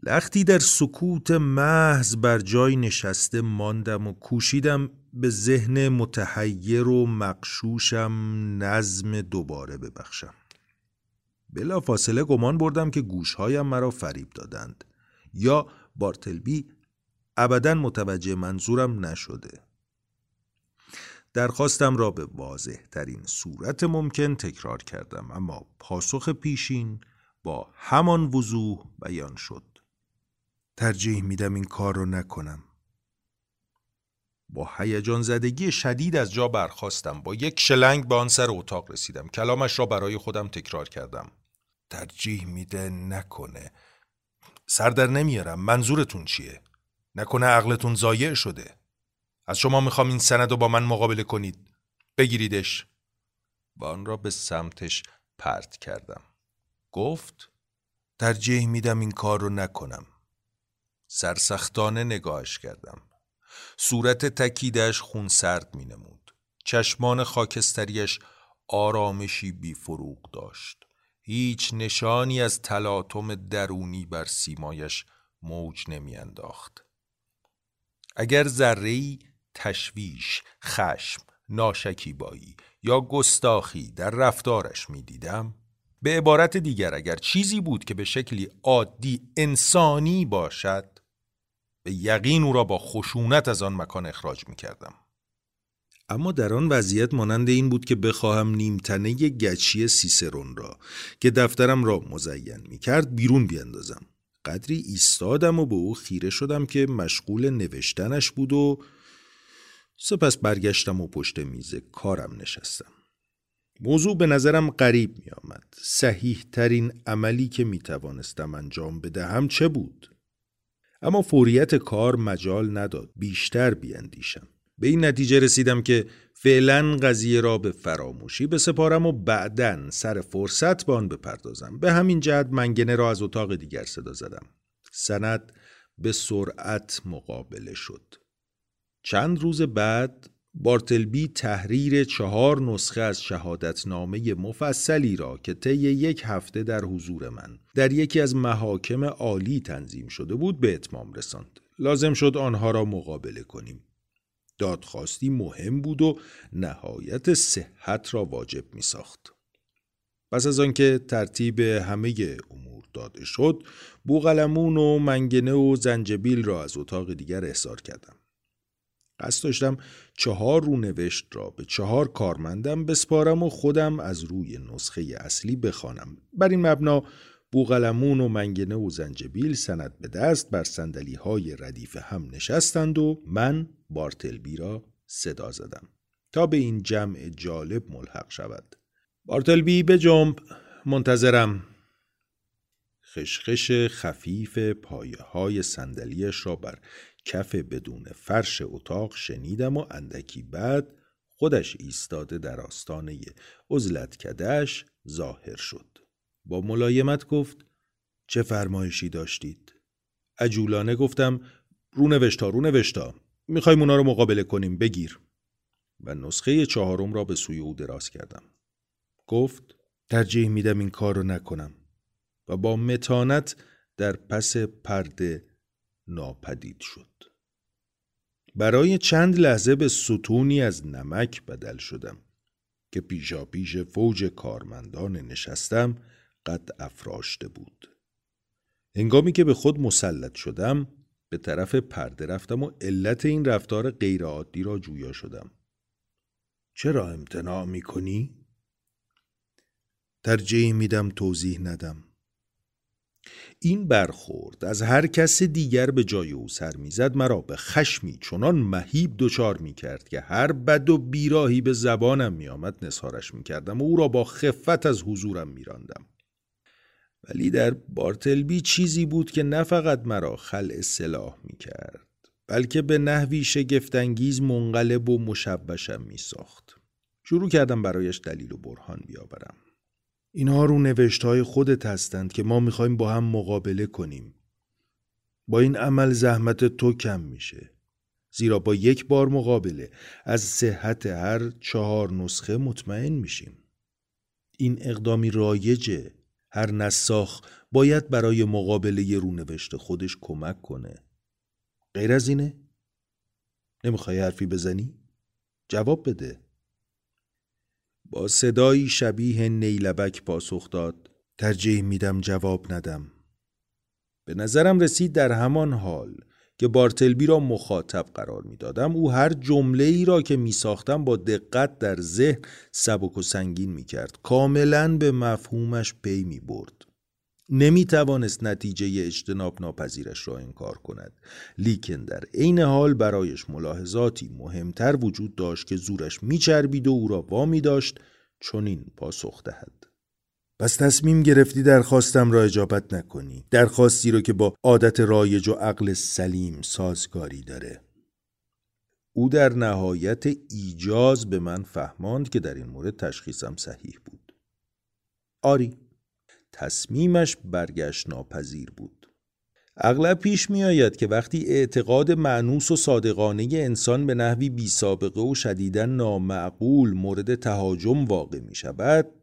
لختی در سکوت محض بر جای نشسته ماندم و کوشیدم به ذهن متحیر و مقشوشم نظم دوباره ببخشم. بلا فاصله گمان بردم که گوشهایم مرا فریب دادند. یا بارتلبی ابدا متوجه منظورم نشده. درخواستم را به واضح ترین صورت ممکن تکرار کردم اما پاسخ پیشین با همان وضوح بیان شد. ترجیح میدم این کار رو نکنم. با هیجان زدگی شدید از جا برخواستم با یک شلنگ به آن سر اتاق رسیدم. کلامش را برای خودم تکرار کردم. ترجیح میده نکنه. سر در نمیارم. منظورتون چیه؟ نکنه عقلتون ضایع شده؟ از شما می‌خوام این سند رو با من مقابله کنید. بگیریدش. و آن را به سمتش پرت کردم. گفت ترجیح میدم این کار رو نکنم. سرسختانه نگاهش کردم. صورت تکیدش خون سرد می نمود. چشمان خاکستریش آرامشی بی فروغ داشت. هیچ نشانی از تلاطم درونی بر سیمایش موج نمیانداخت. اگر ذره‌ای تشویش، خشم، ناشکیبایی یا گستاخی در رفتارش می‌دیدم به عبارت دیگر اگر چیزی بود که به شکلی عادی انسانی باشد به یقین او را با خشونت از آن مکان اخراج می کردم. اما در آن وضعیت مانند این بود که بخواهم نیمتنه گچی سیسرون را که دفترم را مزین می کرد بیرون بیندازم. قدری ایستادم و به او خیره شدم که مشغول نوشتنش بود و سپس برگشتم و پشت میز کارم نشستم. موضوع به نظرم غریب می آمد. صحیح ترین عملی که می توانستم انجام بدهم چه بود؟ اما فوریت کار مجال نداد بیشتر بیاندیشم. به این نتیجه رسیدم که فعلا قضیه را به فراموشی بسپارم و بعدا سر فرصت به آن بپردازم به همین جهت منگنه را از اتاق دیگر صدا زدم سند به سرعت مقابله شد چند روز بعد بارتلبی تحریر چهار نسخه از شهادتنامه مفصلی را که طی یک هفته در حضور من در یکی از محاکم عالی تنظیم شده بود به اتمام رساند. لازم شد آنها را مقابله کنیم. دادخواستی مهم بود و نهایت صحت را واجب می ساخت. پس از آنکه ترتیب همه امور داده شد بوغلمون و منگنه و زنجبیل را از اتاق دیگر احضار کردم قصد داشتم چهار رونوشت را به چهار کارمندم بسپارم و خودم از روی نسخه اصلی بخوانم بر این مبنا بوغلمون و منگنه و زنجبیل سند به دست بر سندلی های ردیف هم نشستند و من بارتلبی را صدا زدم تا به این جمع جالب ملحق شود. بارتلبی به جنب. منتظرم. خشخش خفیف پایه های صندلیاش را بر کف بدون فرش اتاق شنیدم و اندکی بعد خودش ایستاده در آستانه عزلت کدش ظاهر شد. با ملایمت گفت چه فرمایشی داشتید؟ عجولانه گفتم رو نوشتا رو نوشتا می‌خوایم اونا رو مقابله کنیم بگیر. و نسخه چهارم را به سوی او دراز کردم. گفت ترجیح میدم این کار رو نکنم. و با متانت در پس پرده ناپدید شد. برای چند لحظه به ستونی از نمک بدل شدم که پیشا پیش فوج کارمندان نشستم قد افراشته بود هنگامی که به خود مسلط شدم به طرف پرده رفتم و علت این رفتار غیرعادی را جویا شدم چرا امتناع می کنی؟ ترجیح میدم توضیح ندم این برخورد از هر کس دیگر به جای او سر می‌زد مرا به خشمی چنان مهیب دچار می کرد که هر بد و بیراهی به زبانم می آمد نسارش می کردم و او را با خفت از حضورم می راندم. ولی در بارتلبی چیزی بود که نه فقط مرا خل سلاح می کرد بلکه به نحوی شگفتانگیز منقلب و مشبشم می ساخت. شروع کردم برایش دلیل و برهان بیاورم. اینها رو نوشت های خودت هستند که ما می‌خوایم با هم مقابله کنیم. با این عمل زحمت تو کم میشه. زیرا با یک بار مقابله از صحت هر چهار نسخه مطمئن میشیم. این اقدامی رایجه. هر نساخ باید برای مقابله رونوشت خودش کمک کنه. غیر از اینه؟ نمی‌خوای حرفی بزنی؟ جواب بده. با صدایی شبیه نیلبک پاسخ داد ترجیح میدم جواب ندم به نظرم رسید در همان حال که بارتلبی را مخاطب قرار می‌دادم او هر جمله ای را که می ساختم با دقت در ذهن سبک و سنگین می کرد کاملا به مفهومش پی می برد نمی توانست نتیجه اجتناب ناپذیرش را انکار کند. لیکن در عین حال برایش ملاحظاتی مهمتر وجود داشت که زورش میچربید و او را وامی داشت چنین پاسخ دهد. پس تصمیم گرفتی درخواستم را اجابت نکنی. درخواستی رو که با عادت رایج و عقل سلیم سازگاری داره. او در نهایت ایجاز به من فهماند که در این مورد تشخیصم صحیح بود. آری تصمیمش برگشت ناپذیر بود. اغلب پیش می آید که وقتی اعتقاد معنوس و صادقانه انسان به نحوی بی سابقه و شدیدن نامعقول مورد تهاجم واقع می شود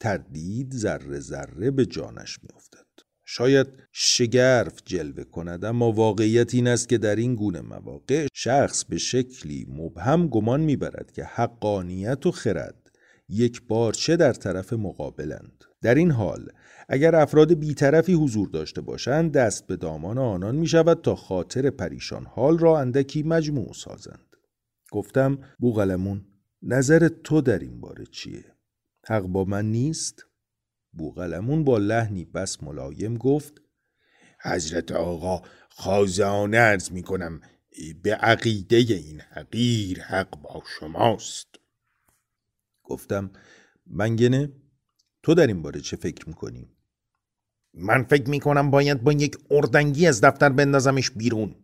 تردید ذره ذره به جانش می افتد. شاید شگرف جلوه کند اما واقعیت این است که در این گونه مواقع شخص به شکلی مبهم گمان می‌برد که حقانیت و خرد یک بارچه در طرف مقابلند در این حال اگر افراد بیطرفی حضور داشته باشند دست به دامان آنان می شود تا خاطر پریشان حال را اندکی مجموع سازند گفتم بوغلمون نظر تو در این باره چیه؟ حق با من نیست؟ بوغلمون با لحنی بس ملایم گفت حضرت آقا خازانه ارز می کنم به عقیده این حقیر حق با شماست گفتم منگنه تو در این باره چه فکر می‌کنی؟ من فکر می‌کنم باید با یک اردنگی از دفتر بندازمش بیرون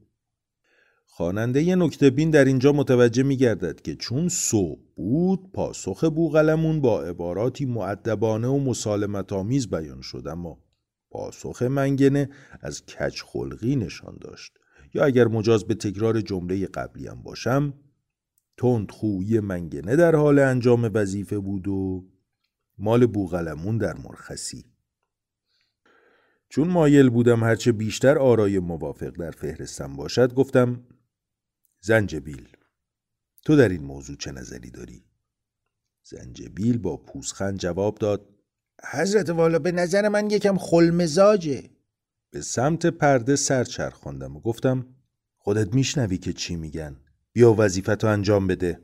خواننده ی نکته بین در اینجا متوجه میگردد که چون صبح بود پاسخ بوغلمون با عباراتی معدبانه و مسالمت آمیز بیان شد اما پاسخ منگنه از کج خلقی نشان داشت. یا اگر مجاز به تکرار جمله قبلی هم باشم تند خوی منگنه در حال انجام وظیفه بود و مال بوغلمون در مرخصی. چون مایل بودم هرچه بیشتر آرای موافق در فهرستم باشد گفتم زنجبیل. تو در این موضوع چه نظری داری؟ زنجبیل با پوزخند جواب داد حضرت والا به نظر من یکم خلمزاجه به سمت پرده سر چرخاندم و گفتم خودت میشنوی که چی میگن. بیا وظیفتو انجام بده.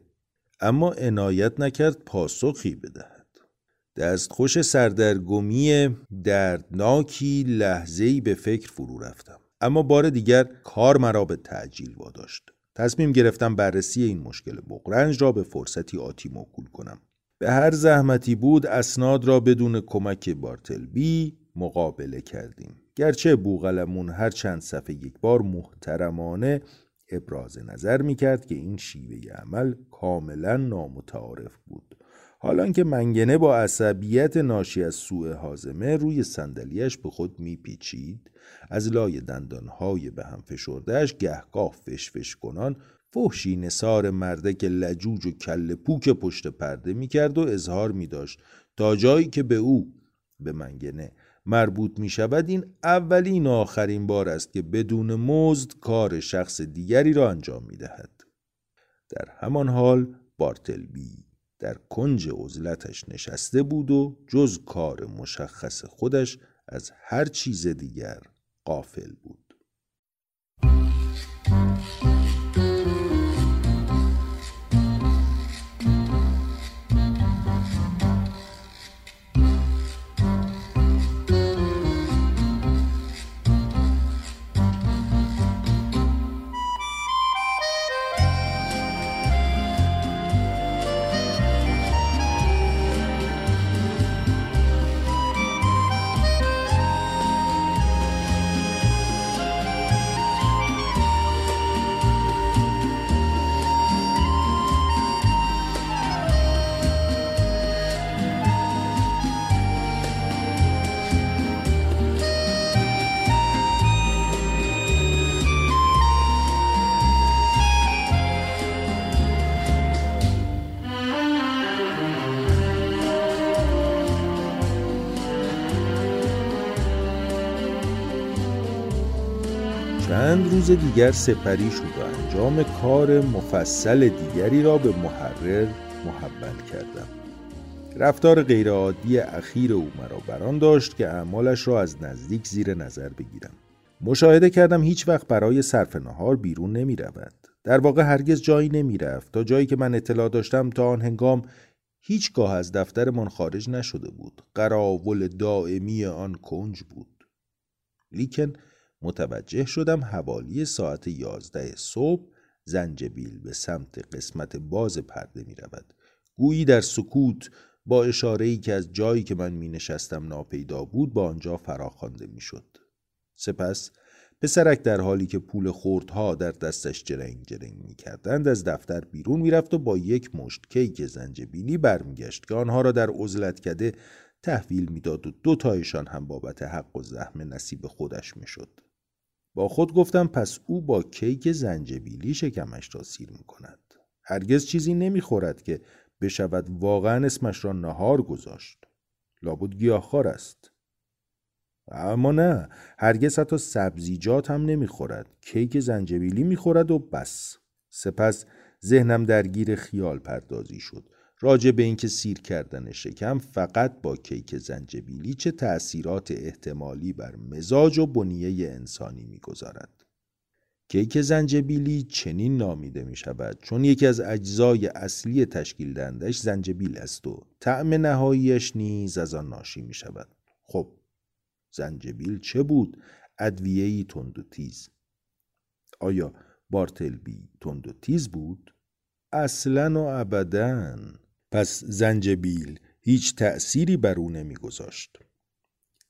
اما عنایت نکرد پاسخی بدهد. دستخوش سردرگمی دردناکی لحظه‌ای به فکر فرو رفتم. اما بار دیگر کار مرا به تعجیل واداشت. تصمیم گرفتم بررسی این مشکل بغرنج را به فرصتی آتی موکول کنم. به هر زحمتی بود اسناد را بدون کمک بارتلبی مقابله کردیم. گرچه بوغلمون هر چند صفحه یک بار محترمانه ابراز نظر می کرد که این شیوه عمل کاملا نامتعارف بود. حالا که منگنه با عصبیت ناشی از سوء حازمه روی صندلیاش به خود میپیچید از لای دندانهای به هم فشردهش گهگاه فشفش کنان فحشی نصار مردک لجوج و کل پوک پشت پرده می‌کرد و اظهار می داشت تا جایی که به او به منگنه مربوط می شود این اولین و آخرین بار است که بدون مزد کار شخص دیگری را انجام می دهد. در همان حال بارتلبی در کنج عزلتش نشسته بود و جز کار مشخص خودش از هر چیز دیگر قافل بود. روز دیگر سپری شد و انجام کار مفصل دیگری را به محرر محول کردم. رفتار غیرعادی اخیر او مرا بران داشت که اعمالش را از نزدیک زیر نظر بگیرم. مشاهده کردم هیچ وقت برای صرف نهار بیرون نمی رود. در واقع هرگز جایی نمی رفت. تا جایی که من اطلاع داشتم تا آن هنگام هیچگاه از دفترمان خارج نشده بود. قراول دائمی آن کنج بود. لیکن متوجه شدم حوالی ساعت یازده صبح زنجبیل به سمت قسمت باز پرده می رود. گویی در سکوت با اشاره ای که از جایی که من می نشستم ناپیدا بود با آنجا فراخوانده می شد. سپس پسرک در حالی که پول خوردها در دستش جرنگ جرنگ می کردند از دفتر بیرون می رفت و با یک مشت کیک زنجبیلی برمیگشت که آنها را در عزلت کده تحویل می‌داد و دو تایشان هم بابت حق و زحم نصیب خودش می‌شد. با خود گفتم پس او با کیک زنجبیلی شکمش را سیر می کند. هرگز چیزی نمی‌خورد که بشود واقعا اسمش را نهار گذاشت. لابد گیاهخوار است. اما نه هرگز حتی سبزیجات هم نمی‌خورد کیک زنجبیلی می‌خورد و بس سپس ذهنم درگیر خیال پردازی شد راجع به اینکه سیر کردن شکم فقط با کیک زنجبیلی چه تأثیرات احتمالی بر مزاج و بنیه انسانی می‌گذارد. کیک زنجبیلی چنین نامیده می شود چون یکی از اجزای اصلی تشکیل دهندش زنجبیل است و طعم نهاییش نیز از آن ناشی می شود. خب زنجبیل چه بود؟ ادویه‌ای تند و تیز. آیا بارتلبی تند و تیز بود؟ اصلا و ابدا پس زنجبیل هیچ تأثیری بر او نمیگذاشت.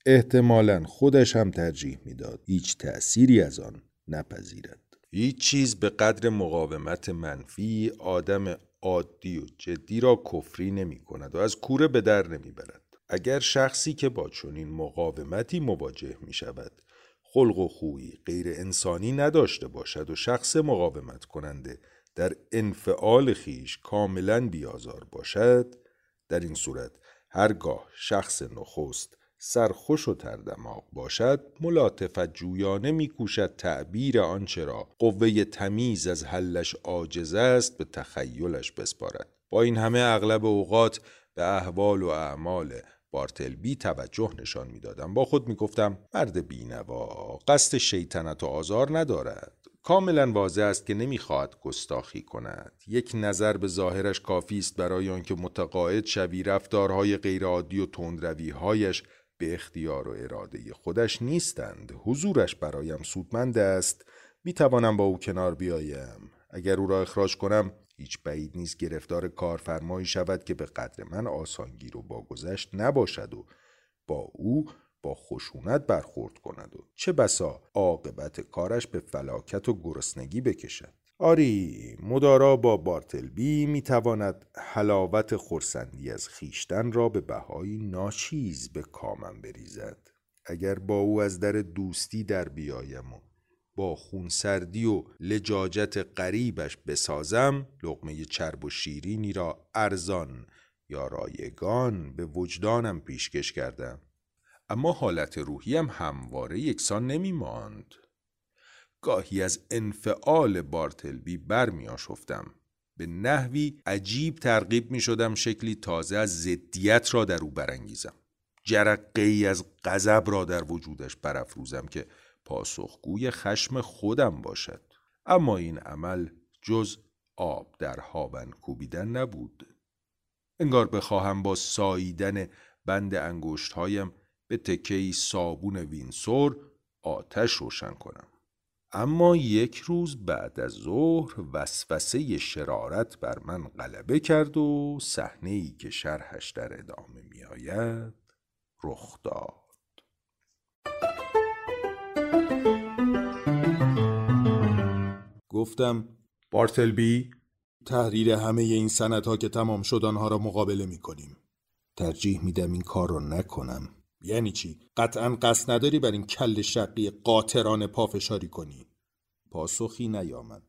احتمالا خودش هم ترجیح می‌داد هیچ تأثیری از آن نپذیرد. هیچ چیز به قدر مقاومت منفی آدم عادی و جدی را کفری نمی کند و از کوره به در نمی برد. اگر شخصی که با چنین مقاومتی مواجه می شود خلق و خویی غیر انسانی نداشته باشد و شخص مقاومت کننده در انفعال خیش کاملا بیازار باشد در این صورت هرگاه شخص نخست سرخوش و تردماغ باشد ملاطفت جویانه میکوشد تعبیر آنچه را قوه تمیز از حلش عاجز است به تخیلش بسپارد. با این همه اغلب اوقات به احوال و اعمال بارتلبی توجه نشان می‌دادم. با خود می‌گفتم مرد بینوا قصد شیطنت و آزار ندارد. کاملا واضح است که نمی‌خواهد گستاخی کند. یک نظر به ظاهرش کافی است برای آنکه متقاعد شوی رفتارهای غیرعادی و تندرویهایش به اختیار و اراده خودش نیستند. حضورش برایم سودمند است. می‌توانم با او کنار بیایم. اگر او را اخراج کنم هیچ بعید نیست گرفتار کارفرمایی شود که به قدر من آسانگیر و باگذشت نباشد و با او با خشونت برخورد کند و چه بسا عاقبت کارش به فلاکت و گرسنگی بکشد. آری مدارا با بارتلبی می‌تواند حلاوت خورسندی از خیشتن را به بهایی ناچیز به کامم بریزد. اگر با او از در دوستی در بیایم و با خونسردی و لجاجت قریبش بسازم لقمه چرب و شیرینی را ارزان یا رایگان به وجدانم پیشکش کردم. اما حالت روحیم همواره یکسان نمی ماند. گاهی از انفعال بارتلبی برمی آشفتم. به نحوی عجیب ترغیب می شدم شکلی تازه از زدیت را در او برانگیزم. جرقه ای از غضب را در وجودش برافروزم که پاسخگوی خشم خودم باشد اما این عمل جز آب در هابن کوبیدن نبود انگار بخواهم با ساییدن بند انگشت هایم به تکهی صابون وینسور آتش روشن کنم. اما یک روز بعد از ظهر وسوسه شرارت بر من غلبه کرد و صحنه ای که شرحش در ادامه می آید رخ داد. گفتم بارتلبی تحریر همه این ها که تمام شد آنها را مقابله می کنیم ترجیح میدم این کار را نکنم. یعنی چی؟ قطعا قصد نداری بر این کل شقی قاطران پافشاری کنی پاسخی نیامد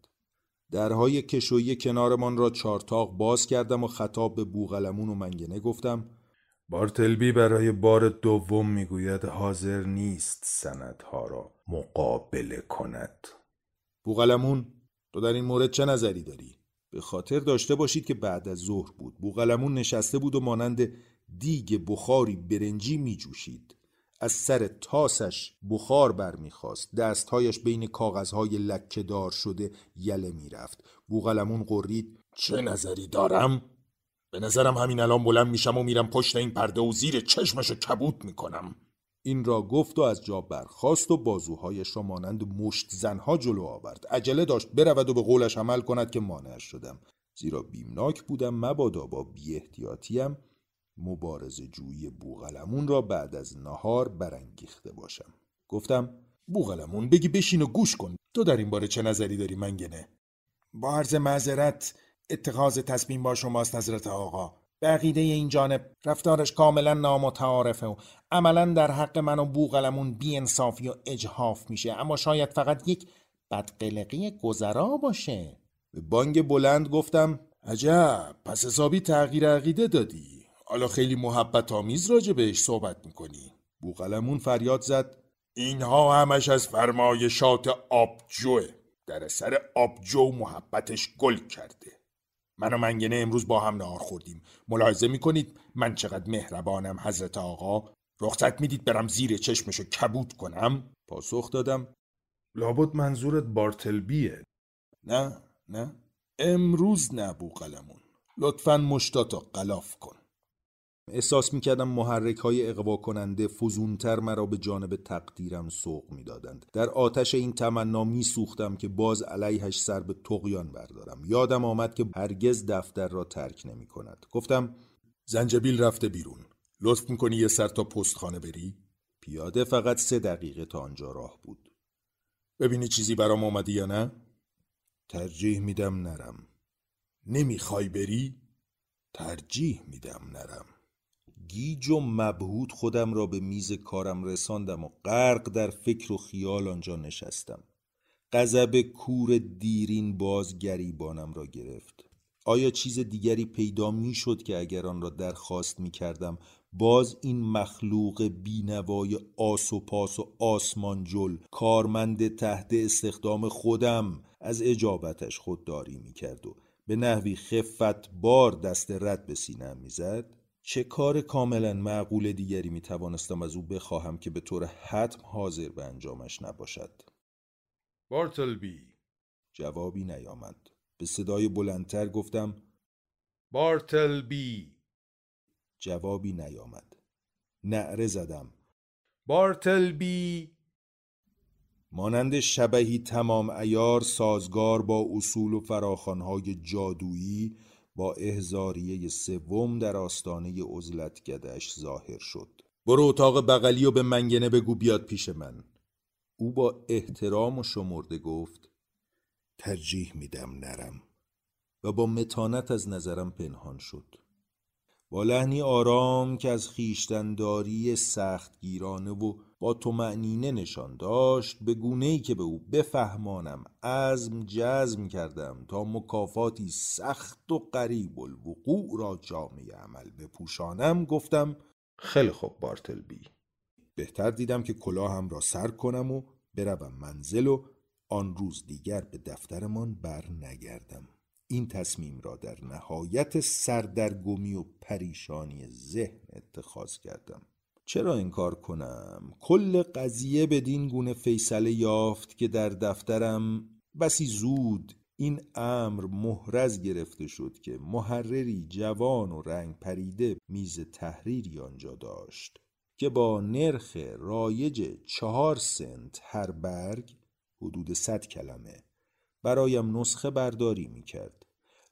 درهای کشویی کنارمان را چارتاق باز کردم و خطاب به بوغلمون و منگنه گفتم بارتلبی برای بار دوم می‌گوید حاضر نیست سندها را مقابله کند بوغلمون تو در این مورد چه نظری داری؟ به خاطر داشته باشید که بعد از ظهر بود بوغلمون نشسته بود و مانند دیگ بخاری برنجی می جوشید از سر تاسش بخار برمیخواست. دستهایش بین کاغذهای لکه دار شده یله می‌رفت. بوغلمون قرید چه نظری دارم؟ به نظرم همین الان بلند میشم و میرم پشت این پرده و زیر چشمشو کبوت می‌کنم. این را گفت و از جا برخاست و بازوهایش را مانند مشت زنها جلو آورد. عجله داشت برود و به قولش عمل کند که مانعش شدم. زیرا بیمناک بودم مبادا با بی احتیاطیم مبارز جویی بوغلمون را بعد از نهار برانگیخته باشم. گفتم بوغلمون بگی بشین و گوش کن. تو در این باره چه نظری داری منگنه؟ با عرض معذرت اتخاذ تصمیم با شماست حضرت آقا. بقیده این جانب رفتارش کاملا نامتعارفه و عملا در حق من و بوغلمون انصافی و اجهاف میشه. اما شاید فقط یک بدقلقی گذرا باشه. به بانگ بلند گفتم عجب پس حسابی تغییر عقیده دادی. حالا خیلی محبت آمیز راجع بهش صحبت می‌کنی. بوغلمون فریاد زد. اینها همش از فرمایشات آبجوه. در سر آبجو محبتش گل کرده. من و منگنه امروز با هم نهار خوردیم. ملاحظه می‌کنید من چقدر مهربانم حضرت آقا؟ رخصت می‌دید برم زیر چشمشو کبود کنم؟ پاسخ دادم. لابد منظورت بارتلبیه. نه نه. امروز نه قلمون لطفا مشتاتا قلاف کن. احساس می‌کردم محرک های اقوا کننده فزونتر مرا به جانب تقدیرم سوق می‌دادند. در آتش این تمنا میسوختم که باز علیهش سر به تقیان بردارم. یادم آمد که هرگز دفتر را ترک نمی کند گفتم زنجبیل رفته بیرون. لطف می‌کنی یه سر تا پستخانه بری؟ پیاده فقط سه دقیقه تا آنجا راه بود. ببینی چیزی برام آمدی یا نه؟ ترجیح میدم نرم. نمی‌خوای بری؟ ترجیح میدم نرم. گیج و مبهوت خودم را به میز کارم رساندم و غرق در فکر و خیال آنجا نشستم. غضب کور دیرین باز گریبانم را گرفت. آیا چیز دیگری پیدا می‌شد که اگر آن را درخواست می کردم باز این مخلوق بینوای آس و پاس و آسمان جل کارمند تحت استخدام خودم از اجابتش خودداری می کرد و به نحوی خفت بار دست رد به سینم می‌زد؟ چه کار کاملا معقول دیگری می توانستم از او بخواهم که به طور حتم حاضر به انجامش نباشد؟ بارتلبی. جوابی نیامد. به صدای بلندتر گفتم بارتلبی. جوابی نیامد. نعره زدم. بارتلبی. مانند شبهی تمام ایار سازگار با اصول و فراخانهای جادویی با احزاریه سوم در آستانه گدش ظاهر شد. برو اتاق بغلی و به منگنه بگو بیاد پیش من. او با احترام و شمرده گفت ترجیح میدم نرم. و با متانت از نظرم پنهان شد. با لحنی آرام که از خیشتنداری سختگیرانه و با تو معنینه نشان داشت به گونه ای که به او بفهمانم عزم جزم کردم تا مکافاتی سخت و قریب الوقوع را جامعه عمل بپوشانم گفتم خیلی خوب بارتلبی. بهتر دیدم که کلاهم را سر کنم و بروم منزل و آن روز دیگر به دفترمان بر نگردم این تصمیم را در نهایت سردرگمی و پریشانی ذهن اتخاذ کردم. چرا این کار کنم؟ کل قضیه بدین گونه فیصله یافت که در دفترم بسی زود این امر محرز گرفته شد که محرری جوان و رنگ پریده میز تحریری آنجا داشت که با نرخ رایج چهار سنت هر برگ حدود صد کلمه برایم نسخه برداری می‌کرد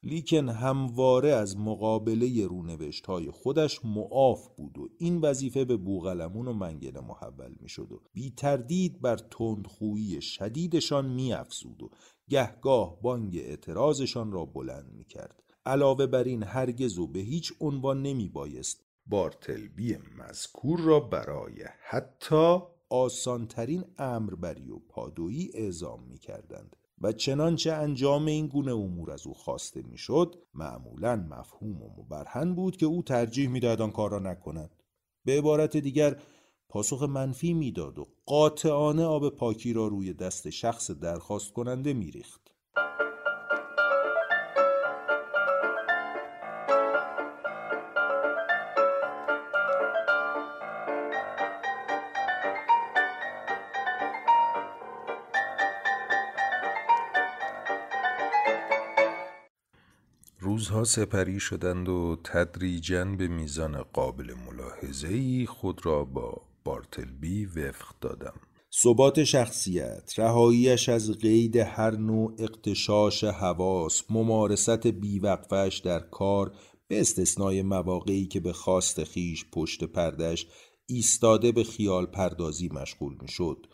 لیکن همواره از مقابله رونوشت های خودش معاف بود و این وظیفه به بوغلمون و منگنه محول می شد و بی تردید بر تندخویی شدیدشان می افزود و گهگاه بانگ اعتراضشان را بلند می کرد. علاوه بر این هرگز و به هیچ عنوان نمی بایست بارتلبی مذکور را برای حتی آسانترین امربری و پادویی اعزام می کردند و چنانچه انجام این گونه امور از او خواسته می‌شد معمولا مفهوم و مبرهن بود که او ترجیح می‌داد آن کار را نکند. به عبارت دیگر پاسخ منفی می‌داد و قاطعانه آب پاکی را روی دست شخص درخواست کننده میریخت. روزها سپری شدند و تدریجا به میزان قابل ملاحظه‌ای خود را با بارتلبی وفق دادم. ثبات شخصیت، رهاییش از قید هر نوع اقتشاش حواس، ممارست بیوقفش در کار به استثنای مواقعی که به خواست خیش پشت پردش ایستاده به خیال پردازی مشغول می شد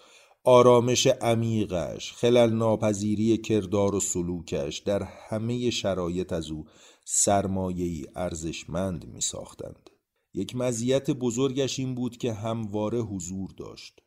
آرامش عمیقش خلل ناپذیری کردار و سلوکش در همه شرایط از او سرمایه‌ای ارزشمند می ساختند. یک مزیت بزرگش این بود که همواره حضور داشت.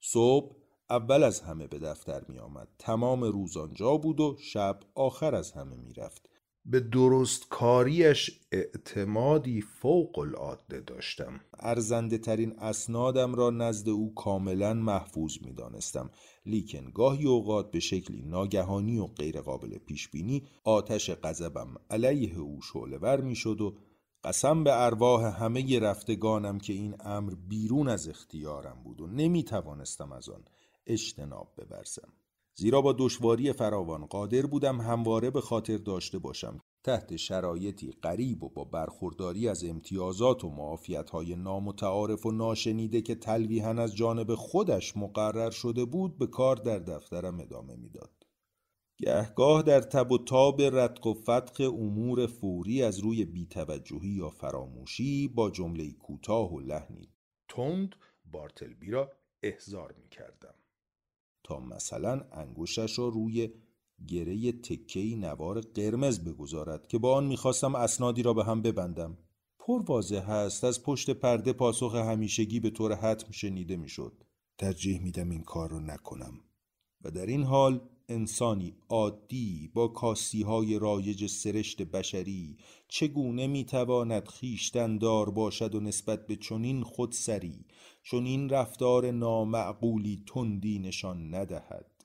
صبح اول از همه به دفتر می آمد. تمام روز آنجا بود و شب آخر از همه می رفت. به درست کاریش اعتمادی فوق العاده داشتم. ارزنده ترین اسنادم را نزد او کاملا محفوظ می دانستم لیکن گاهی اوقات به شکلی ناگهانی و غیرقابل پیش بینی آتش غضبم علیه او ور می شد و قسم به ارواح همه رفتگانم که این امر بیرون از اختیارم بود و نمی توانستم از آن اجتناب ببرزم. زیرا با دشواری فراوان قادر بودم همواره به خاطر داشته باشم تحت شرایطی غریب و با برخورداری از امتیازات و معافیتهای نامتعارف و ناشنیده که تلویحا از جانب خودش مقرر شده بود به کار در دفترم ادامه می‌داد. گهگاه در تب و تاب رتق و فتق امور فوری از روی بیتوجهی یا فراموشی با جمله کوتاه و لحنی تند بارتلبی را احضار می کردم. تا مثلا انگوشش را روی گره تکهی نوار قرمز بگذارد که با آن می‌خواستم اسنادی را به هم ببندم. پر واضح هست از پشت پرده پاسخ همیشگی به طور حتم شنیده می‌شد. ترجیح میدم این کار را نکنم. و در این حال انسانی عادی با کاسی های رایج سرشت بشری چگونه می‌تواند خیشتن دار باشد و نسبت به چنین خودسری چنین رفتار نامعقولی تندی نشان ندهد؟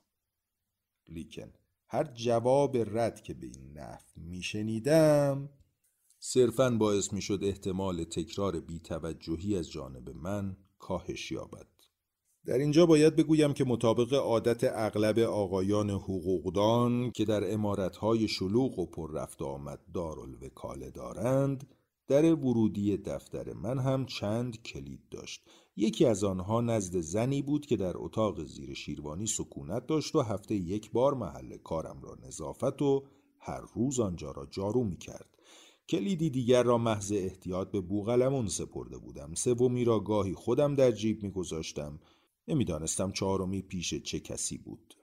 لیکن هر جواب رد که به این نحو میشنیدم صرفا باعث می‌شد احتمال تکرار بیتوجهی از جانب من کاهش یابد. در اینجا باید بگویم که مطابق عادت اغلب آقایان حقوقدان که در امارتهای شلوغ و پر رفت آمد دارالوکاله دارند در ورودی دفتر من هم چند کلید داشت. یکی از آنها نزد زنی بود که در اتاق زیر شیروانی سکونت داشت و هفته یک بار محل کارم را نظافت و هر روز آنجا را جارو می کرد. کلیدی دیگر را محض احتیاط به بوغلمون سپرده بودم. سومی را گاهی خودم در جیب می گذاشتم نمی‌دانستم چهارمی پیش چه کسی بود.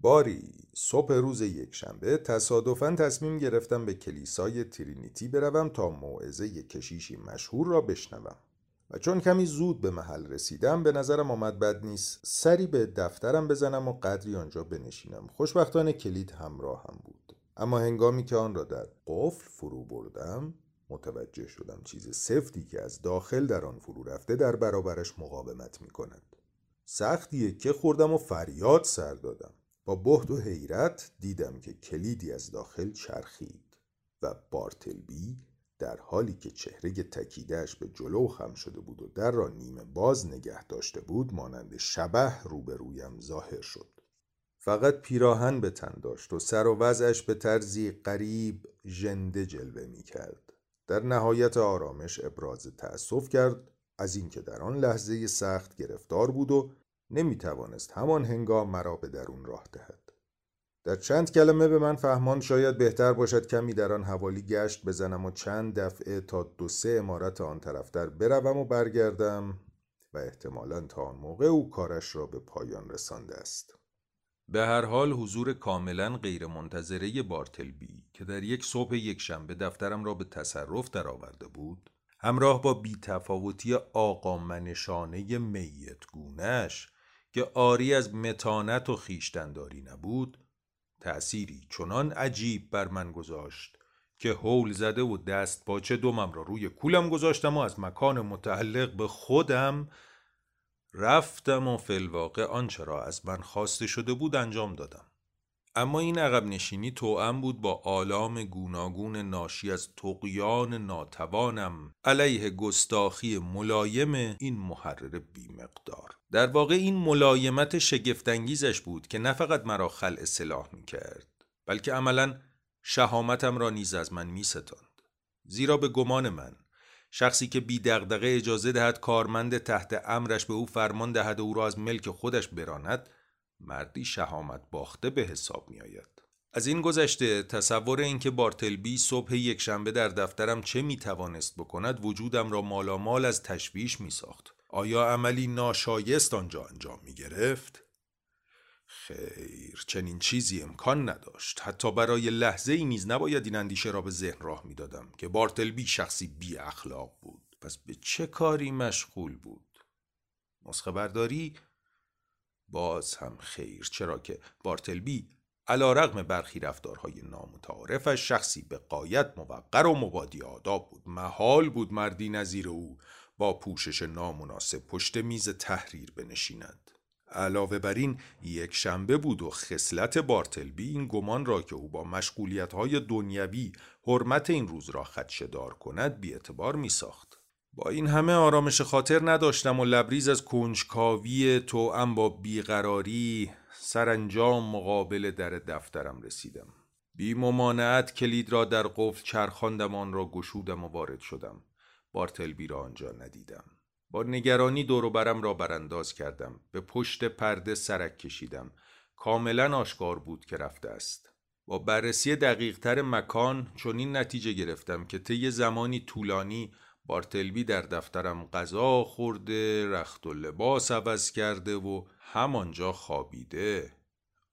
باری صبح روز یک شنبه تصادفاً تصمیم گرفتم به کلیسای ترینیتی بروم تا موعظه کشیشی مشهور را بشنوم. و چون کمی زود به محل رسیدم به نظرم آمد بد نیست. سری به دفترم بزنم و قدری آنجا بنشینم. خوشبختانه کلید همراه هم بود. اما هنگامی که آن را در قفل فرو بردم متوجه شدم چیز سفتی که از داخل در آن فرو رفته در برابرش مقاومت می کند سختیه که خوردم و فریاد سر دادم با بهت و حیرت دیدم که کلیدی از داخل چرخید و بارتلبی در حالی که چهره تکیدهش به جلو خم شده بود و در را نیمه باز نگه داشته بود مانند شبه روبرویم ظاهر شد فقط پیراهن به تن داشت و سر و وضعش به طرزی قریب ژنده جلوه می کرد. در نهایت آرامش ابراز تأسف کرد از اینکه در آن لحظه سخت گرفتار بود و نمی توانست همان هنگام مرا به درون راه دهد. در چند کلمه به من فهمان شاید بهتر باشد کمی در آن حوالی گشت بزنم و چند دفعه تا دو سه امارت آن طرفتر بروم و برگردم و احتمالا تا آن موقع او کارش را به پایان رسانده است. به هر حال حضور کاملا غیرمنتظره بارتلبی که در یک صبح یک شنبه دفترم را به تصرف درآورده بود همراه با بیتفاوتی آقا منشانه میت گونش که آری از متانت و خیشتنداری نبود تأثیری چنان عجیب بر من گذاشت که هول زده و دست پاچه دومم را روی کولم گذاشتم و از مکان متعلق به خودم رفتم و فلواقع آنچه را از من خواسته شده بود انجام دادم. اما این عقب نشینی توأم بود با آلام گوناگون ناشی از تقیان ناتوانم علیه گستاخی ملایم این محرر بیمقدار در واقع این ملایمت شگفتانگیزش بود که نه فقط مرا خلع سلاح می کرد بلکه عملا شهامتم را نیز از من می ستاند. زیرا به گمان من شخصی که بی دغدغه اجازه دهد کارمند تحت امرش به او فرمان دهد و او را از ملک خودش براند مردی شهامت باخته به حساب می آید. از این گذشته تصور اینکه بارتلبی صبح یک شنبه در دفترم چه می توانست بکند وجودم را مالامال از تشویش می ساخت. آیا عملی ناشایست آنجا انجام می گرفت؟ خیر چنین چیزی امکان نداشت حتی برای لحظه ای نیز نباید این اندیشه را به ذهن راه می دادم که بارتلبی شخصی بی اخلاق بود پس به چه کاری مشغول بود نسخه برداری باز هم خیر چرا که بارتلبی علا رقم برخی رفتارهای نامتعارفش شخصی به قایت موقر و مبادی آداب بود محال بود مردی نظیر او با پوشش نامناسب پشت میز تحریر بنشیند علاوه بر این یک شنبه بود و خصلت بارتلبی این گمان را که او با مشغولیت های دنیوی حرمت این روز را خدشدار کند بی اعتبار می ساخت. با این همه آرامش خاطر نداشتم و لبریز از کنجکاوی تو ام با بیقراری سرانجام مقابل در دفترم رسیدم. بی ممانعت کلید را در قفل چرخاندم آن را گشودم و وارد شدم. بارتلبی را آنجا ندیدم. با نگرانی دور برم را برانداز کردم. به پشت پرده سرک کشیدم. کاملا آشکار بود که رفته است. با بررسی دقیقتر مکان چنین نتیجه گرفتم که طی زمانی طولانی بارتلبی در دفترم غذا خورده رخت و لباس عوض کرده و همانجا خوابیده.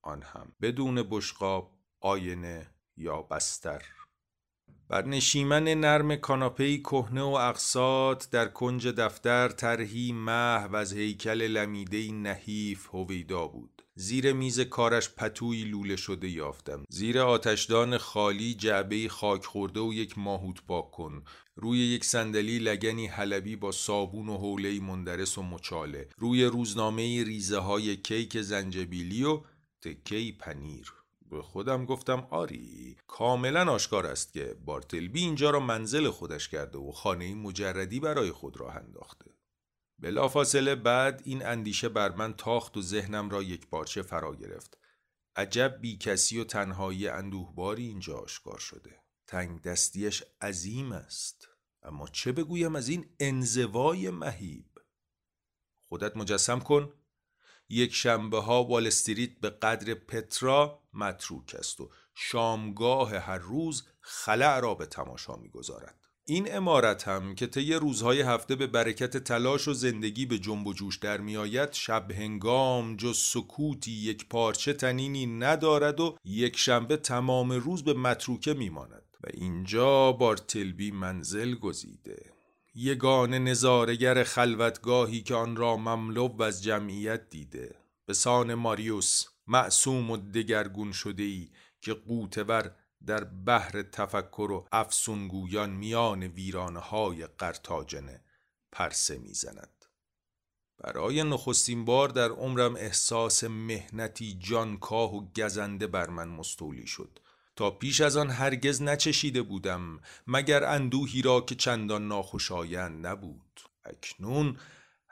آن هم بدون بشقاب آینه یا بستر. بر نشیمن نرم کاناپهای کهنه و اقساط در کنج دفتر طرحی محو از هیکل لمیده نحیف هویدا بود. زیر میز کارش پتوی لوله شده یافتم. زیر آتشدان خالی جعبه خاک خورده و یک ماهوت پاک کن. روی یک صندلی لگنی حلبی با صابون و حوله مندرس و مچاله. روی روزنامه ریزه های کیک زنجبیلی و تکه پنیر. به خودم گفتم آری کاملا آشکار است که بارتلبی اینجا را منزل خودش کرده و خانه مجردی برای خود راه انداخته. بلافاصله بعد این اندیشه بر من تاخت و ذهنم را یک بارچه فرا گرفت. عجب بی کسی و تنهایی اندوهباری اینجا آشکار شده. تنگ دستیش عظیم است. اما چه بگویم از این انزوای مهیب؟ خودت مجسم کن. یک شنبه ها وال به قدر پترا متروک است و شامگاه هر روز خلع را به تماشا می‌گذارد. این امارت هم که طی روزهای هفته به برکت تلاش و زندگی به جنب و جوش در میآید شب هنگام جز سکوتی یک پارچه تنینی ندارد و یک شنبه تمام روز به متروکه میماند. و اینجا بارتلبی منزل گزیده. یگان نظارگر خلوتگاهی که آن را مملو از جمعیت دیده. به سان ماریوس معصوم و دگرگون شده ای که قوتور در بحر تفکر و افسونگویان میان ویرانه های قرتاجنه پرسه می‌زند. برای نخستین بار در عمرم احساس مهنتی جانکاه و گزنده بر من مستولی شد. تا پیش از آن هرگز نچشیده بودم مگر اندوهی را که چندان ناخوشایند نبود. اکنون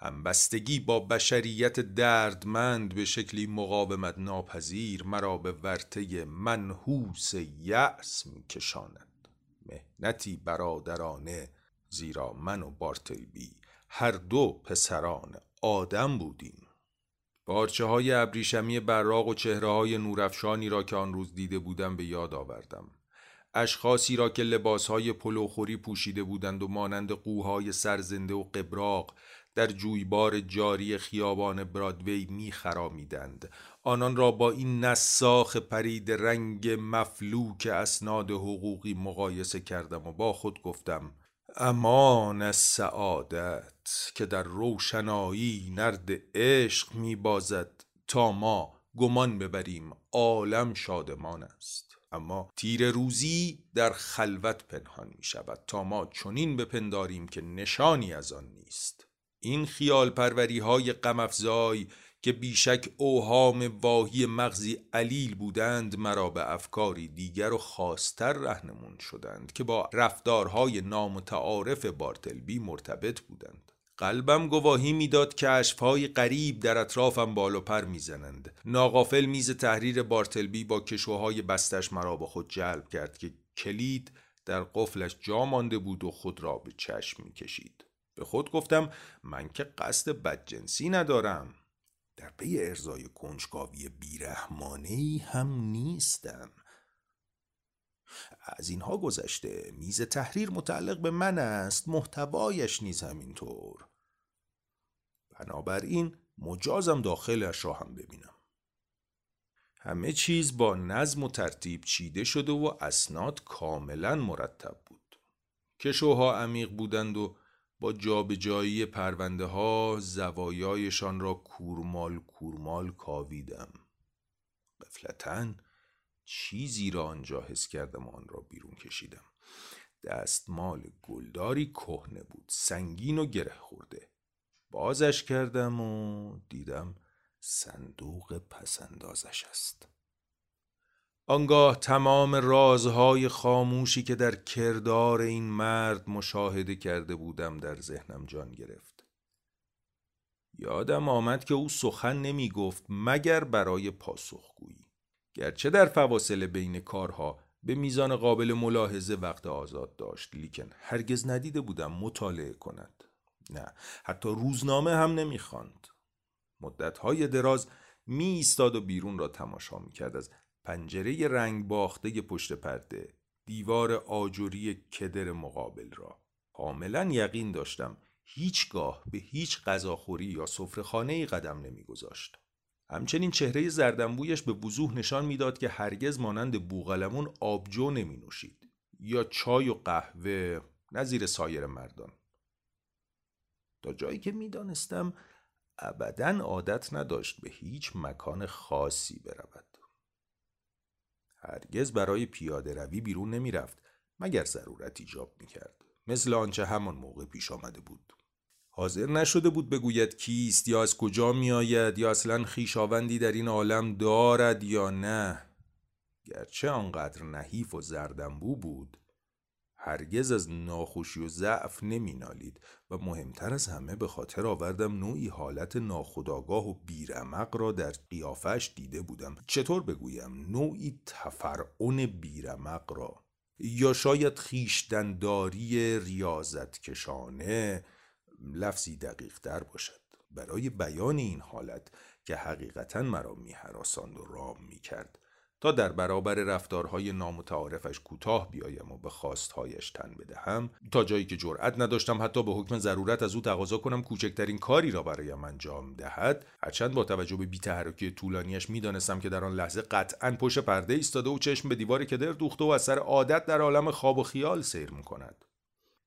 همبستگی با بشریت دردمند به شکلی مقاومت ناپذیر مرا به ورطه منحوس یأس می کشاند مهنتی برادرانه زیرا من و بارتلبی هر دو پسران آدم بودیم. پارچه های ابریشمی براق و چهره های نورافشانی را که آن روز دیده بودم به یاد آوردم. اشخاصی را که لباسهای پلوخوری پوشیده بودند و مانند قوهای سرزنده و قبراق در جویبار جاری خیابان برادوی میخرامیدند آنان را با این نساخ پرید رنگ مفلوک اسناد حقوقی مقایسه کردم و با خود گفتم امان سعادت که در روشنایی نرد عشق میبازد تا ما گمان ببریم عالم شادمان است. اما تیر روزی در خلوت پنهان می شود تا ما چنین بپنداریم که نشانی از آن نیست. این خیال پروری های غمافزای که بیشک اوهام واهی مغزی علیل بودند مرا به افکاری دیگر و خاصتر رهنمون شدند که با رفتارهای نامتعارف بارتلبی مرتبط بودند. قلبم گواهی می‌داد که اشفهای غریب در اطرافم بال و پر می‌زنند. ناقافل میز تحریر بارتلبی با کشوهای بستش مرا به خود جلب کرد که کلید در قفلش جا مانده بود و خود را به چشم می‌کشید. به خود گفتم من که قصد بدجنسی ندارم. در پی ارزای کنجکاوی بیرحمانه هم نیستم. از اینها گذشته میز تحریر متعلق به من است محتوایش نیز همینطور. بنابراین مجازم داخلش را هم ببینم. همه چیز با نظم و ترتیب چیده شده و اسناد کاملا مرتب بود. کشوها عمیق بودند و با جابجایی پرونده ها زوایایشان را کورمال کورمال کاویدم. قفلتا چیزی را آنجا حس کردم آن را بیرون کشیدم. دستمال گلداری کهنه بود سنگین و گره خورده. بازش کردم و دیدم صندوق پسندازش است. آنگاه تمام رازهای خاموشی که در کردار این مرد مشاهده کرده بودم در ذهنم جان گرفت. یادم آمد که او سخن نمی گفت مگر برای پاسخگویی. گرچه در فواصل بین کارها به میزان قابل ملاحظه وقت آزاد داشت لیکن هرگز ندیده بودم مطالعه کند. نه حتی روزنامه هم نمی‌خواند. مدتهای دراز می ایستاد و بیرون را تماشا می کرد از پنجره رنگ باخته پشت پرده دیوار آجوری کدر مقابل را. کاملا یقین داشتم هیچگاه به هیچ غذاخوری یا سفرهخانه قدم نمیگذاشت. همچنین چهره زردنبویش به وضوح نشان می‌داد که هرگز مانند بوغلمون آبجو نمی نوشید یا چای و قهوه نظیر سایر مردان. تا جایی که می‌دانستم ابدا عادت نداشت به هیچ مکان خاصی برود. هرگز برای پیاده روی بیرون نمی رفت مگر ضرورت ایجاب می کرد مثل آنچه همان موقع پیش آمده بود. حاضر نشده بود بگوید کیست یا از کجا می آید یا اصلا خیشاوندی در این عالم دارد یا نه. گرچه آنقدر نحیف و زردنبو بود هرگز از ناخوشی و ضعف نمی نالید و مهمتر از همه به خاطر آوردم نوعی حالت ناخداگاه و بیرمق را در قیافش دیده بودم. چطور بگویم؟ نوعی تفرعون بیرمق را. یا شاید خیشتنداری ریاضت کشانه لفظی دقیق در باشد. برای بیان این حالت که حقیقتا مرا میهراساند و رام می‌کرد. تا در برابر رفتارهای نامتعارفش کوتاه بیایم و به خواستهایش تن بدهم تا جایی که جرأت نداشتم حتی به حکم ضرورت از او تقاضا کنم کوچکترین کاری را برایم انجام دهد. هرچند با توجه به بیتحرکی طولانیش می‌دانستم که در آن لحظه قطعا پشت پرده ایستاده و چشم به دیوار کدر دوخته و از سر عادت در عالم خواب و خیال سیر می‌کند.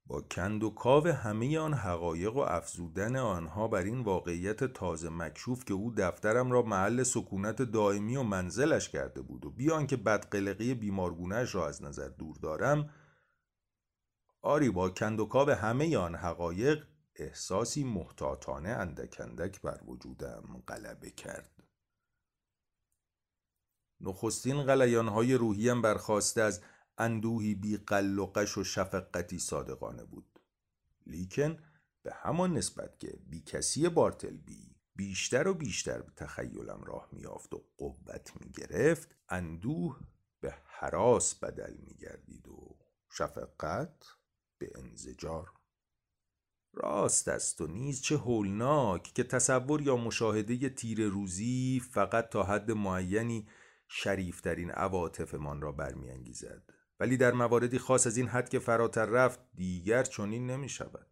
با کند و کاو همه آن حقایق و افزودن آنها بر این واقعیت تازه مکشوف که او دفترم را محل سکونت دائمی و منزلش کرده بود و بیان که بدقلقی بیمارگونهش را از نظر دور دارم آری با کند و کاو همه آن حقایق احساسی محتاطانه اندک اندک بر وجودم غلبه کرد. نخستین غلیانهای روحیم برخواسته از اندوهی بی قل و قش و شفقتی صادقانه بود. لیکن به همان نسبت که بی کسی بارتلبی بیشتر و بیشتر به تخیلم راه میافت و قوت می‌گرفت اندوه به حراس بدل میگردید و شفقت به انزجار. راست است و نیز چه هولناک که تصور یا مشاهده تیر روزی فقط تا حد معینی شریفترین عواطفمان را برمیانگیزد. ولی در مواردی خاص از این حد که فراتر رفت دیگر چنین نمی شود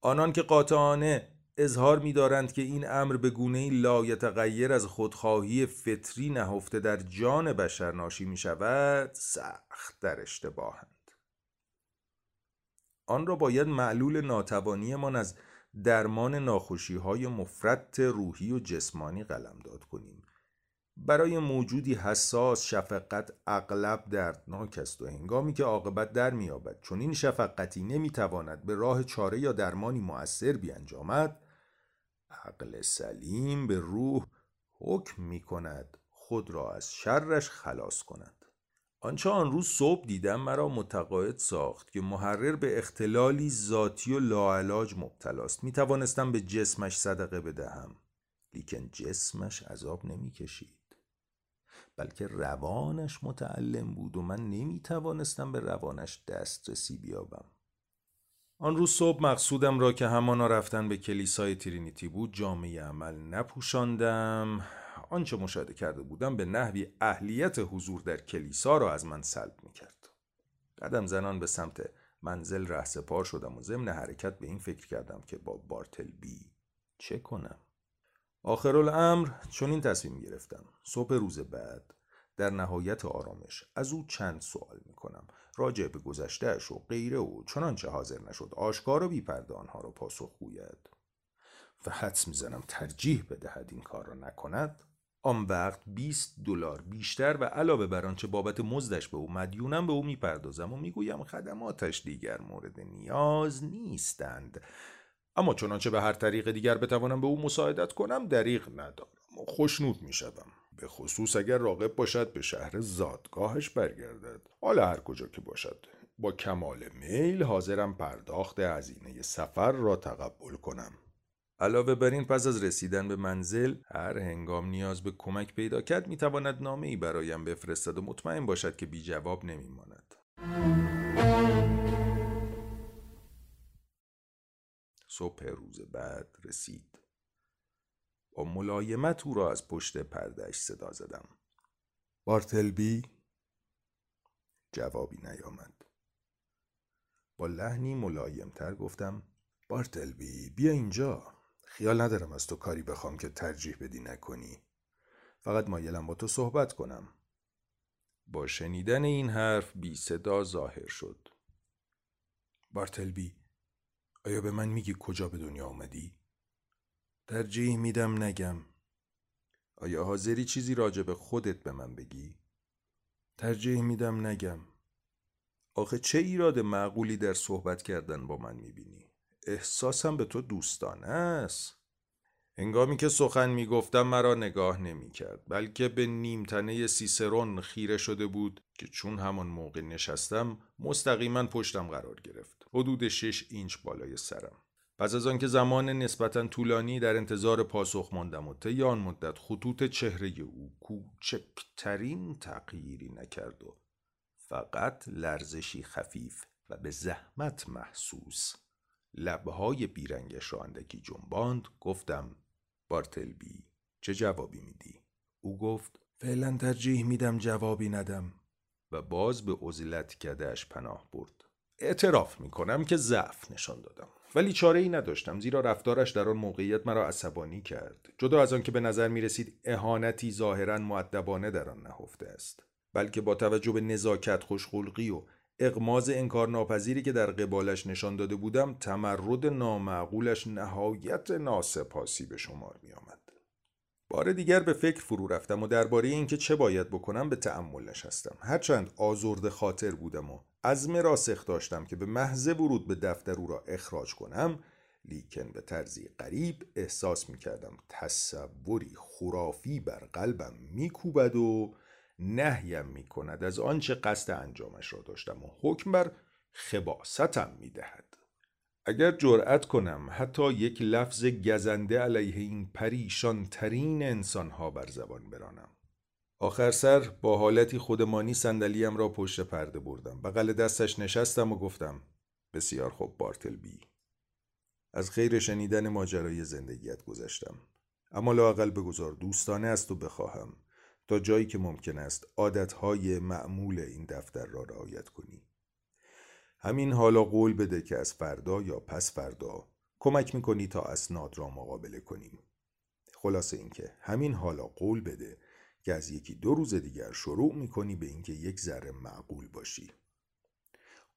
آنان که قاطعانه اظهار می دارند که این امر به گونه لایتغیر از خودخواهی فطری نهفته در جان بشر ناشی می شود سخت در اشتباهند. آن را باید معلول ناتوانیمان از درمان ناخوشی های مفرد روحی و جسمانی قلمداد کنیم. برای موجودی حساس شفقت اغلب دردناک است و هنگامی که عاقبت در میابد چون این شفقتی نمی‌تواند به راه چاره یا درمانی مؤثر بیانجامد. عقل سلیم به روح حکم می کند خود را از شرش خلاص کند. آنچه آن روز صبح دیدم مرا متقاعد ساخت که محرر به اختلالی ذاتی و لاعلاج مبتلاست. می توانستم به جسمش صدقه بدهم لیکن جسمش عذاب نمی کشید بلکه روانش متعلم بود و من نمی توانستم به روانش دسترسی بیابم. آن روز صبح مقصودم را که همانا رفتن به کلیسای ترینیتی بود جامعه عمل نپوشاندم. آنچه مشاهده کرده بودم به نحوی اهلیت حضور در کلیسا را از من سلب می کرد قدم زنان به سمت منزل رهسپار شدم و ضمن حرکت به این فکر کردم که با بارتل بی چه کنم؟ آخرالامر چون این تصمیم گرفتم. صبح روز بعد در نهایت آرامش از او چند سوال می کنم راجع به گذشتهش و غیره و چنانچه حاضر نشد آشکار و بیپرده آنها را پاسخ گوید. و حدس می‌زنم ترجیح بدهد این کار را نکند آن وقت 20 دلار بیشتر و علاوه بر آنچه بابت مزدش به او مدیونم به او می‌پردازم و می‌گویم خدماتش دیگر مورد نیاز نیستند. اما چنانچه به هر طریق دیگر بتوانم به او مساعدت کنم دریغ ندارم و خوشنود می‌شوم. به خصوص اگر راقب باشد به شهر زادگاهش برگردد. حالا هر کجا که باشد. با کمال میل حاضرم پرداخت هزینه سفر را تقبل کنم. علاوه بر این پس از رسیدن به منزل هر هنگام نیاز به کمک پیدا کرد می‌تواند نامه ای برایم بفرستد و مطمئن باشد که بی جواب نمیماند. صبح روز بعد رسید. با ملایمت او را از پشت پردهش صدا زدم. بارتلبی؟ جوابی نیامد. با لحنی ملایمتر گفتم بارتلبی بیا اینجا. خیال ندارم از تو کاری بخوام که ترجیح بدی نکنی. فقط مایلم با تو صحبت کنم. با شنیدن این حرف بی صدا ظاهر شد. بارتلبی آیا به من میگی کجا به دنیا آمدی؟ ترجیح میدم نگم آیا حاضری چیزی راجع به خودت به من بگی؟ ترجیح میدم نگم آخه چه ایراد معقولی در صحبت کردن با من می‌بینی؟ احساسم به تو دوستانه است هنگامی که سخن می‌گفتم مرا نگاه نمی‌کرد بلکه به نیمتنه سیسرون خیره شده بود که چون همان موقع نشستم مستقیما پشتم قرار گرفت حدود شش اینچ بالای سرم. پس از آنکه زمان نسبتا طولانی در انتظار پاسخ ماندم و طی آن مدت خطوط چهره او کوچکترین تغییری نکرد و فقط لرزشی خفیف و به زحمت محسوس. لبهای بیرنگش را اندکی جنباند گفتم بارتلبی چه جوابی میدی؟ او گفت فعلا ترجیح میدم جوابی ندم. و باز به عزلت کدهش پناه برد. اعتراف می‌کنم که ضعف نشان دادم ولی چاره ای نداشتم زیرا رفتارش در آن موقعیت مرا عصبانی کرد جدا از آنکه به نظر می رسید اهانتی ظاهرا معدبانه در آن نهفته است بلکه با توجه به نزاکت خوشخلقی و اقماز انکارناپذیری که در قبالش نشان داده بودم تمرد نامعقولش نهایت ناسپاسی به شمار می آمد. بار دیگر به فکر فرو رفتم و درباره اینکه چه باید بکنم به تأمل نشستم هرچند آزرد خاطر بودم و عزم راسخ داشتم که به محض ورود به دفتر او را اخراج کنم لیکن به طرزی غریب احساس می کردم تصوری خرافی بر قلبم میکوبد و نهیم می کند از آنچه قصد انجامش را داشتم و حکم بر خباستم می دهد. اگر جرأت کنم حتی یک لفظ گزنده علیه این پریشان ترین انسانها بر زبان برانم. آخر سر با حالتی خودمانی صندلیم را پشت پرده بردم. بغل دستش نشستم و گفتم بسیار خوب بارتلبی. از خیر شنیدن ماجرای زندگیت گذشتم. اما لاقل بگذار دوستانه است و بخواهم تا جایی که ممکن است عادتهای معمول این دفتر را رعایت کنی. همین حالا قول بده که از فردا یا پس فردا کمک می‌کنی تا اسناد را مقابله کنیم. خلاصه اینکه همین حالا قول بده که از یکی دو روز دیگر شروع می‌کنی به اینکه یک ذره معقول باشی.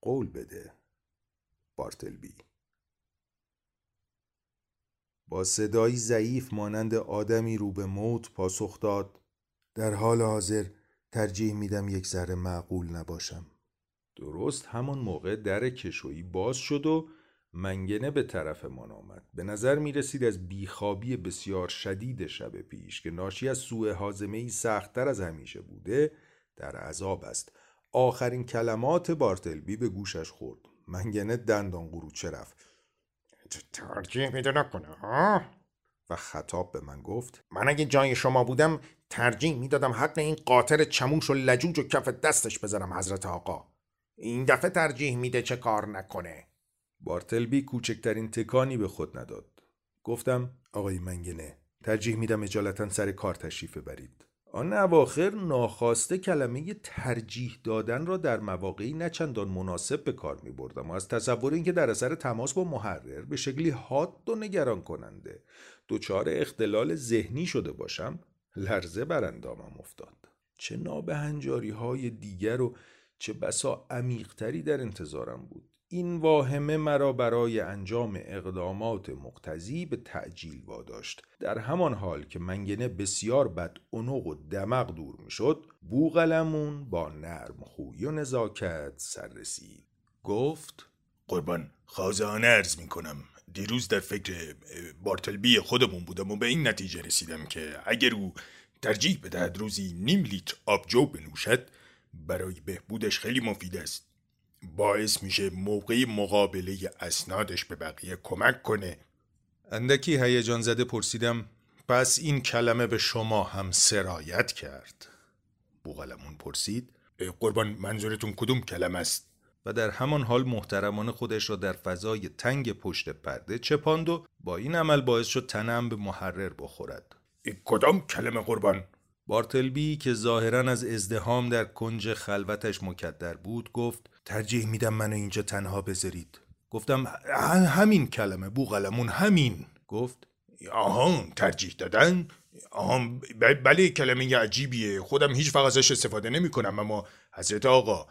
قول بده بارتلبی با صدایی ضعیف مانند آدمی رو به موت پاسخ داد در حال حاضر ترجیح میدم یک ذره معقول نباشم درست همان موقع در کشویی باز شد و منگنه به طرف من آمد. به نظر می رسید از بیخوابی بسیار شدید شب پیش که ناشی از سوء حازمه ای سختتر از همیشه بوده در عذاب است. آخرین کلمات بارتلبی به گوشش خورد. منگنه دندان قروچه رفت. ترجیح میده نکنه ها و خطاب به من گفت من اگه جای شما بودم ترجیح می‌دادم حق این قاطر چموش و لجوج و کف دستش بذارم حضرت آقا. این دفعه ترجیح میده چه کار نکنه. بارتلبی کوچکترین تکانی به خود نداد. گفتم آقای منگنه ترجیح میدم اجالتا سر کار تشریف برید آن اواخر ناخواسته کلمه ترجیح دادن را در مواقعی نچندان مناسب به کار می بردم و از تصور اینکه در اثر تماس با محرر به شکلی حاد و نگران کننده دچار اختلال ذهنی شده باشم لرزه بر اندامم افتاد. چه نابهنجاری های دیگر و چه بسا عمیقتری در انتظارم بود. این واهمه مرا برای انجام اقدامات مقتضی به تعجیل واداشت. در همان حال که منگنه بسیار بد اونق و دمق دور می‌شد بوغلمون با نرم خوی و نزاکت سر رسید. گفت قربان خازانه ارز می‌کنم. دیروز در فکر بارتلبی خودمون بودم و به این نتیجه رسیدم که اگر او ترجیح بدهد روزی نیم لیتر آبجو بنوشد برای بهبودش خیلی مفید است. باعث میشه موقع مقابله اسنادش به بقیه کمک کنه. اندکی هیجان زده پرسیدم پس این کلمه به شما هم سرایت کرد؟ بوغلمون پرسید قربان منظورتون کدوم کلمه است؟ و در همان حال محترمان خودش را در فضای تنگ پشت پرده چپاند و با این عمل باعث شد تنم به محرر بخورد. کدام کلمه قربان؟ بارتلبی که ظاهرا از ازدهام در کنج خلوتش مکدر بود گفت ترجیح میدم منو اینجا تنها بذارید. گفتم همین کلمه بوغلمون همین. گفت آهان ترجیح دادن؟ آهان بله کلمه عجیبیه خودم هیچ وقت ازش استفاده نمی کنم اما حضرت آقا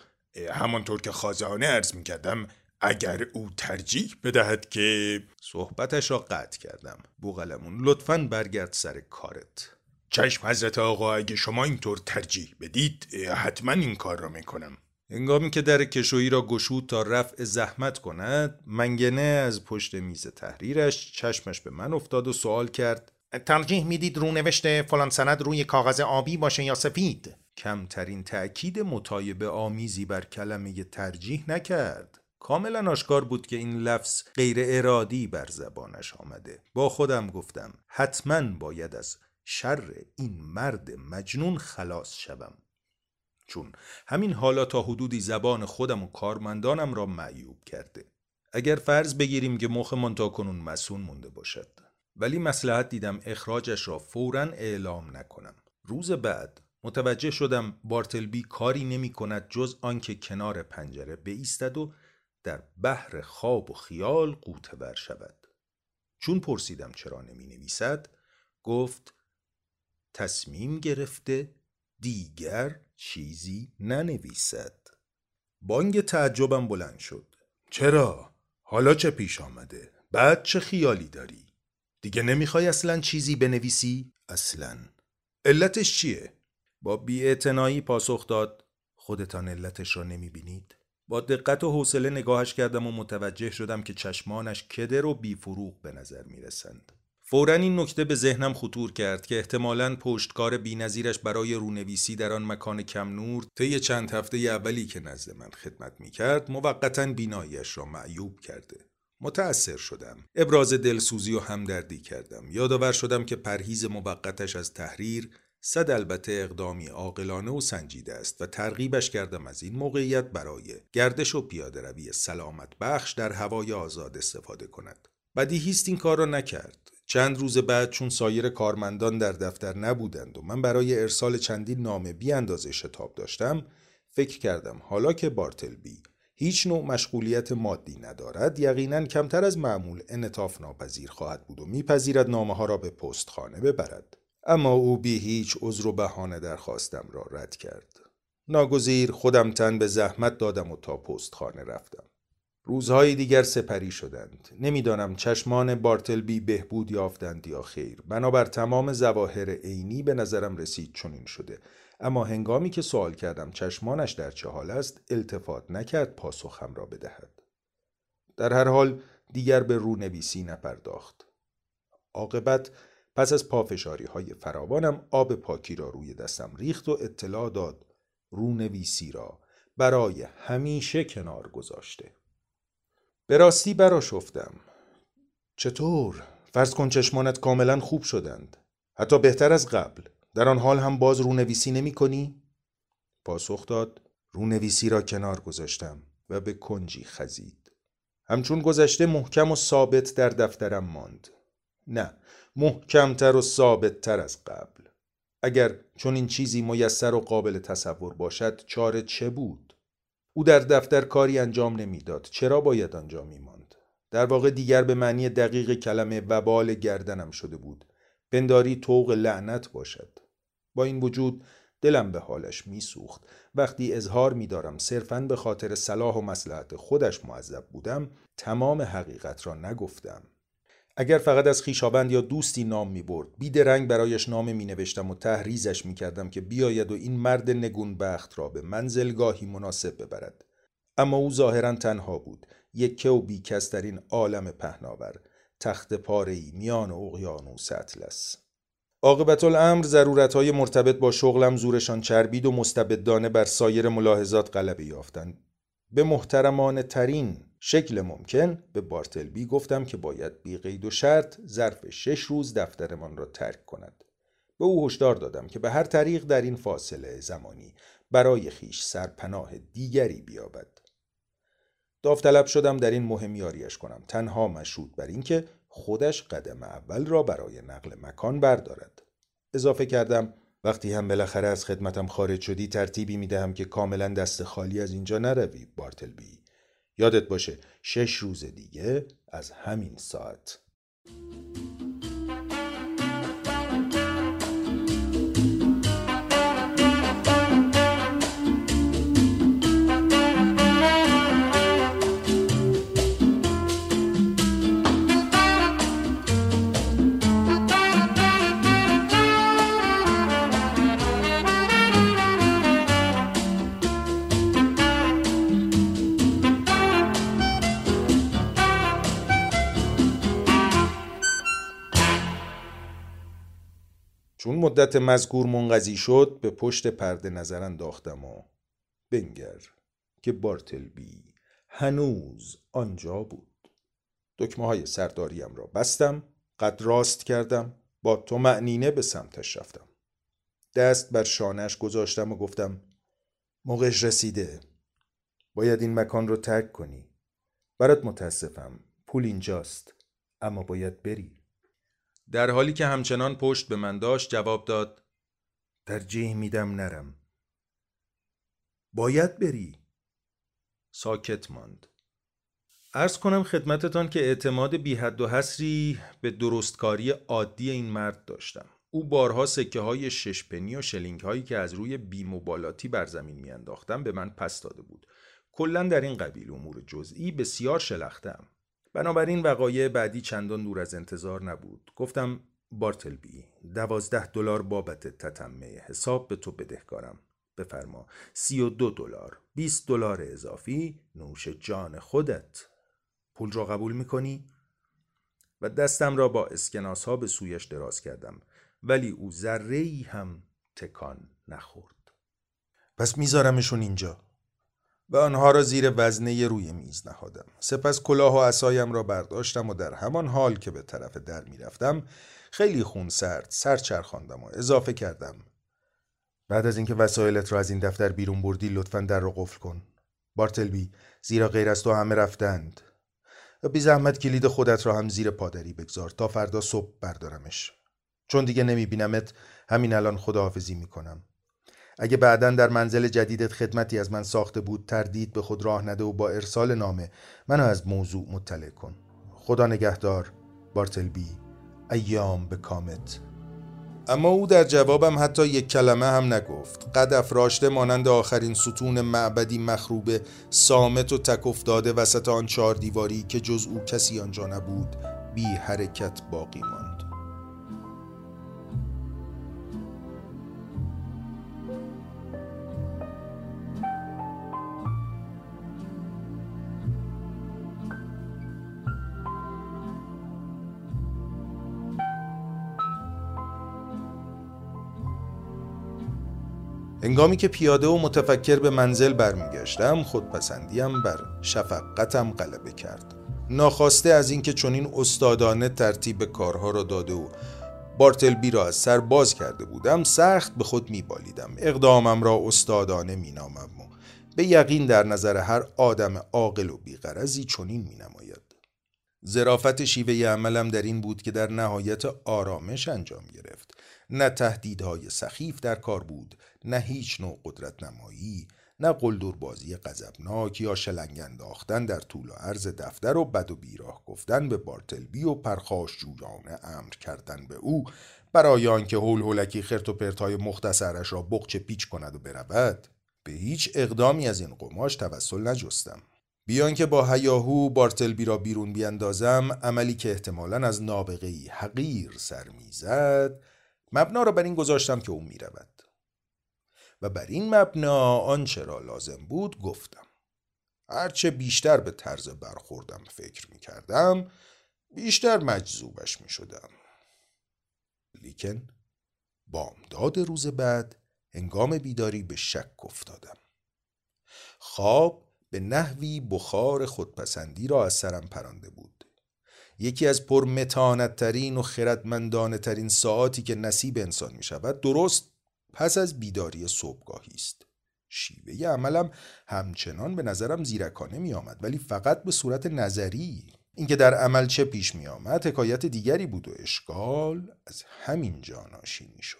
همانطور که خازانه عرض می کردم اگر او ترجیح بدهد که صحبتش را قطع کردم. بوغلمون لطفا برگرد سر کارت. چشم حضرت آقا اگه شما اینطور ترجیح بدید حتما این کار را می‌کنم. هنگامی که در کشویی را گشود تا رفع زحمت کند منگنه از پشت میز تحریرش چشمش به من افتاد و سوال کرد ترجیح می‌دید رونوشت فلان سند روی کاغذ آبی باشه یا سفید؟ کمترین تأکید مطایبه آمیزی بر کلمه ترجیح نکرد. کاملا آشکار بود که این لفظ غیر ارادی بر زبانش آمده. با خودم گفتم حتما باید از شر این مرد مجنون خلاص شوم. چون همین حالا تا حدودی زبان خودم و کارمندانم را معیوب کرده. اگر فرض بگیریم که مخمان تا کنون مسون مونده باشد. ولی مسلحت دیدم اخراجش را فورا اعلام نکنم. روز بعد متوجه شدم بارتلبی کاری نمی کند جز آنکه کنار پنجره بایستد و در بحر خواب و خیال قوطه ور شود. چون پرسیدم چرا نمی نویسد گفت تصمیم گرفته دیگر چیزی ننویسد بانگ تعجبم بلند شد چرا؟ حالا چه پیش آمده؟ بعد چه خیالی داری؟ دیگه نمی‌خوای اصلا چیزی بنویسی؟ اصلا علتش چیه؟ با بیاعتنایی پاسخ داد خودتان علتش را نمی‌بینید؟ با دقت و حوصله نگاهش کردم و متوجه شدم که چشمانش کدر و بیفروغ به نظر می‌رسند. فورا این نکته به ذهنم خطور کرد که احتمالا پشتکار بینظیرش برای رونویسی در آن مکان کم نور طی چند هفته اولی که نزد من خدمت می کرد موقتا بیناییش را معیوب کرده. متأثر شدم. ابراز دلسوزی و همدردی کردم. یادآور شدم که پرهیز موقتش از تحریر صد البته اقدامی عاقلانه و سنجیده است و ترغیبش کردم از این موقعیت برای گردش و پیاده روی سلامت بخش در هوای آزاد استفاده کند. بدیهیست این کار را نکرد. چند روز بعد چون سایر کارمندان در دفتر نبودند و من برای ارسال چندین نامه بی اندازه شتاب داشتم فکر کردم حالا که بارتلبی هیچ نوع مشغولیت مادی ندارد یقینا کمتر از معمول انطاف ناپذیر خواهد بود و میپذیرد نامه ها را به پستخانه ببرد. اما او بی هیچ عذر و بهانه درخواستم را رد کرد. ناگزیر خودم تن به زحمت دادم و تا پستخانه رفتم. روزهای دیگر سپری شدند. نمی‌دانم چشمان بارتلبی بهبود یافتند یا خیر. بنابر تمام زواهر عینی به نظرم رسید چنین شده. اما هنگامی که سوال کردم چشمانش در چه حال است التفات نکرد پاسخم را بدهد. در هر حال دیگر به رونویسی نپرداخت. عاقبت پس از پافشاری های فراوانم آب پاکی را روی دستم ریخت و اطلاع داد. رونویسی را برای همیشه کنار گذاشته. به راستی براشفتم چطور؟ فرض کن چشمانت کاملا خوب شدند. حتی بهتر از قبل. در آن حال هم باز رونویسی نمی کنی؟ پاسخ داد رونویسی را کنار گذاشتم و به کنجی خزید. همچون گذشته محکم و ثابت در دفترم ماند. نه محکمتر و ثابتتر از قبل. اگر چون این چیزی میسر و قابل تصور باشد چاره چه بود؟ او در دفتر کاری انجام نمی‌داد. چرا باید آنجا میماند؟ در واقع دیگر به معنی دقیق کلمه وبال گردنم شده بود. پنداری توق لعنت باشد. با این وجود دلم به حالش میسوخت. وقتی اظهار میدارم صرفا به خاطر صلاح و مسلحت خودش معذب بودم تمام حقیقت را نگفتم. اگر فقط از خیشابند یا دوستی نام می برد بیدرنگ برایش نامه می نوشتم و تحریزش می کردم که بیاید و این مرد نگونبخت را به منزلگاهی مناسب ببرد. اما او ظاهرا تنها بود یکه و بیکس در این عالم پهناور تخت پارهی میان اقیانوس اطلس. عاقبت الامر ضرورت های مرتبط با شغلم زورشان چربید و مستبدانه بر سایر ملاحظات غلبه یافتند. به محترمانه ترین شکل ممکن به بارتلبی گفتم که باید بی قید و شرط ظرف شش روز دفترمان را ترک کند. به او هشدار دادم که به هر طریق در این فاصله زمانی برای خیش سرپناه دیگری بیابد. داوطلب شدم در این مهم یاریش کنم تنها مشروط بر اینکه خودش قدم اول را برای نقل مکان بردارد. اضافه کردم وقتی هم بالاخره از خدمتم خارج شدی ترتیبی می‌دهم که کاملا دست خالی از اینجا نروی بارتلبی یادت باشه شش روز دیگه از همین ساعت. چون مدت مذکور منقضی شد به پشت پرده نظر انداختم و بنگر که بارتلبی هنوز آنجا بود. دکمه های سرداریم را بستم قد راست کردم با تو معنینه به سمتش رفتم. دست بر شانش گذاشتم و گفتم موقعش رسیده. باید این مکان رو ترک کنی. برات متاسفم پول اینجاست اما باید بری. در حالی که همچنان پشت به من داشت جواب داد ترجیح میدم نرم. باید بری. ساکت ماند. ارز کنم خدمتتان که اعتماد بی حد و حسری به درستکاری عادی این مرد داشتم. او بارها سکه های شش پنی و شلینگ هایی که از روی بیموبالاتی بر زمین میانداختم به من پس داده بود. کلا در این قبیل امور جزئی بسیار شلختم. بنابراین وقایع بعدی چندان دور از انتظار نبود. گفتم بارتلبی دوازده دلار بابت تتمه حساب به تو بدهکارم. بفرما سی و دو دلار بیست دلار اضافی نوش جان خودت. پول را قبول می‌کنی؟ و دستم را با اسکناس ها به سویش دراز کردم ولی او ذره هم تکان نخورد. پس میذارمشون اینجا. و آنها را زیر وزنه روی میز نهادم. سپس کلاه و عصایم را برداشتم و در همان حال که به طرف در می‌رفتم خیلی خون سرد سر چرخاندم و اضافه کردم. بعد از اینکه وسایلت را از این دفتر بیرون بردی لطفا در را قفل کن. بارتلبی زیرا غیر از تو همه رفتند. و بی زحمت کلید خودت را هم زیر پادری بگذار تا فردا صبح بردارمش. چون دیگه نمیبینمت همین الان خداحافظی می‌کنم. اگه بعدا در منزل جدیدت خدمتی از من ساخته بود تردید به خود راه نده و با ارسال نامه منو از موضوع مطلع کن. خدا نگهدار بارتلبی ایام به کامت. اما او در جوابم حتی یک کلمه هم نگفت. قد افراشته مانند آخرین ستون معبدی مخروبه سامت و تک افتاده وسط آن چهار دیواری که جز او کسی آنجا نبود بی حرکت باقی ماند. هنگامی که پیاده و متفکر به منزل برمیگشتم خودپسندیم بر شفقتم غلبه کرد. ناخواسته از اینکه چنین استادانه ترتیب کارها را داده و بارتلبی را از سر باز کرده بودم سخت به خود میبالیدم. اقدامم را استادانه مینامم و به یقین در نظر هر آدم عاقل و بیغرزی چنین مینماید. زرافت شیوه عملم در این بود که در نهایت آرامش انجام گرفت. نه تهدیدهای سخیف در کار بود نه هیچ نوع قدرت نمایی نه قلدر بازی غضبناک یا شلنگ انداختن در طول و عرض دفتر و بد و بیراه گفتن به بارتلبی و پرخاش جویانه امر کردن به او برای آنکه هول هولکی خرت و پرتای مختصرش را بقچه پیچ کند و برود. به هیچ اقدامی از این قماش توسل نجستم. بیان که با هیاهو بارتلبی را بیرون بیاندازم عملی که احتمالا از نابغهی حقیر سر می‌زد مبنا را بر این گذاشتم که او می‌رود. و بر این مبنا آنچه را لازم بود گفتم. هرچه بیشتر به طرز برخوردم فکر می کردم بیشتر مجذوبش می شدم لیکن بامداد روز بعد هنگام بیداری به شک افتادم. خواب به نحوی بخار خودپسندی را از سرم پرانده بود. یکی از پرمتانت ترین و خردمندانه ترین ساعتی که نصیب انسان می شود درست پس از بیداری صبحگاهی است. شیوه عملم همچنان به نظرم زیرکانه می آمد ولی فقط به صورت نظری. اینکه در عمل چه پیش می آمد حکایت دیگری بود و اشکال از همین جا ناشی می شد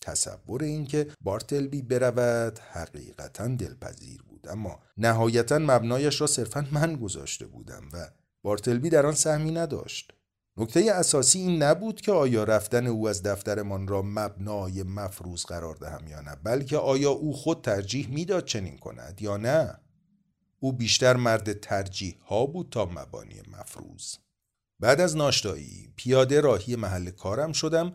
تصور اینکه بارتلبی برود حقیقتا دلپذیر بود اما نهایتا مبنایش را صرفا من گذاشته بودم و بارتلبی در آن سهمی نداشت. نکته اساسی این نبود که آیا رفتن او از دفترمان را مبنای مفروض قرار دهم یا نه بلکه آیا او خود ترجیح می‌داد چنین کند یا نه؟ او بیشتر مرد ترجیح ها بود تا مبانی مفروض. بعد از ناشتایی پیاده راهی محل کارم شدم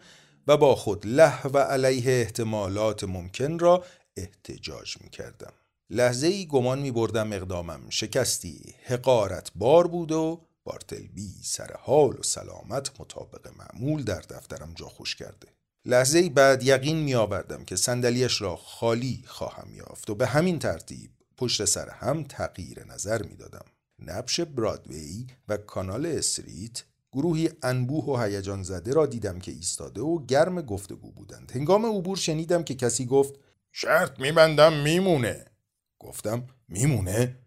و با خود له و علیه احتمالات ممکن را احتجاج می کردم لحظه ای گمان می بردم اقدامم شکستی حقارت بار بود و بارتلبی سر حال و سلامت مطابق معمول در دفترم جا خوش کرده لحظه بعد یقین می آوردم که صندلیاش را خالی خواهم یافت و به همین ترتیب پشت سر هم تغییر نظر می دادم. نبش برادوی و کانال استریت گروهی انبوه و هیجان زده را دیدم که ایستاده و گرم گفتگو بودند هنگام عبور شنیدم که کسی گفت شرط میبندم میمونه گفتم میمونه؟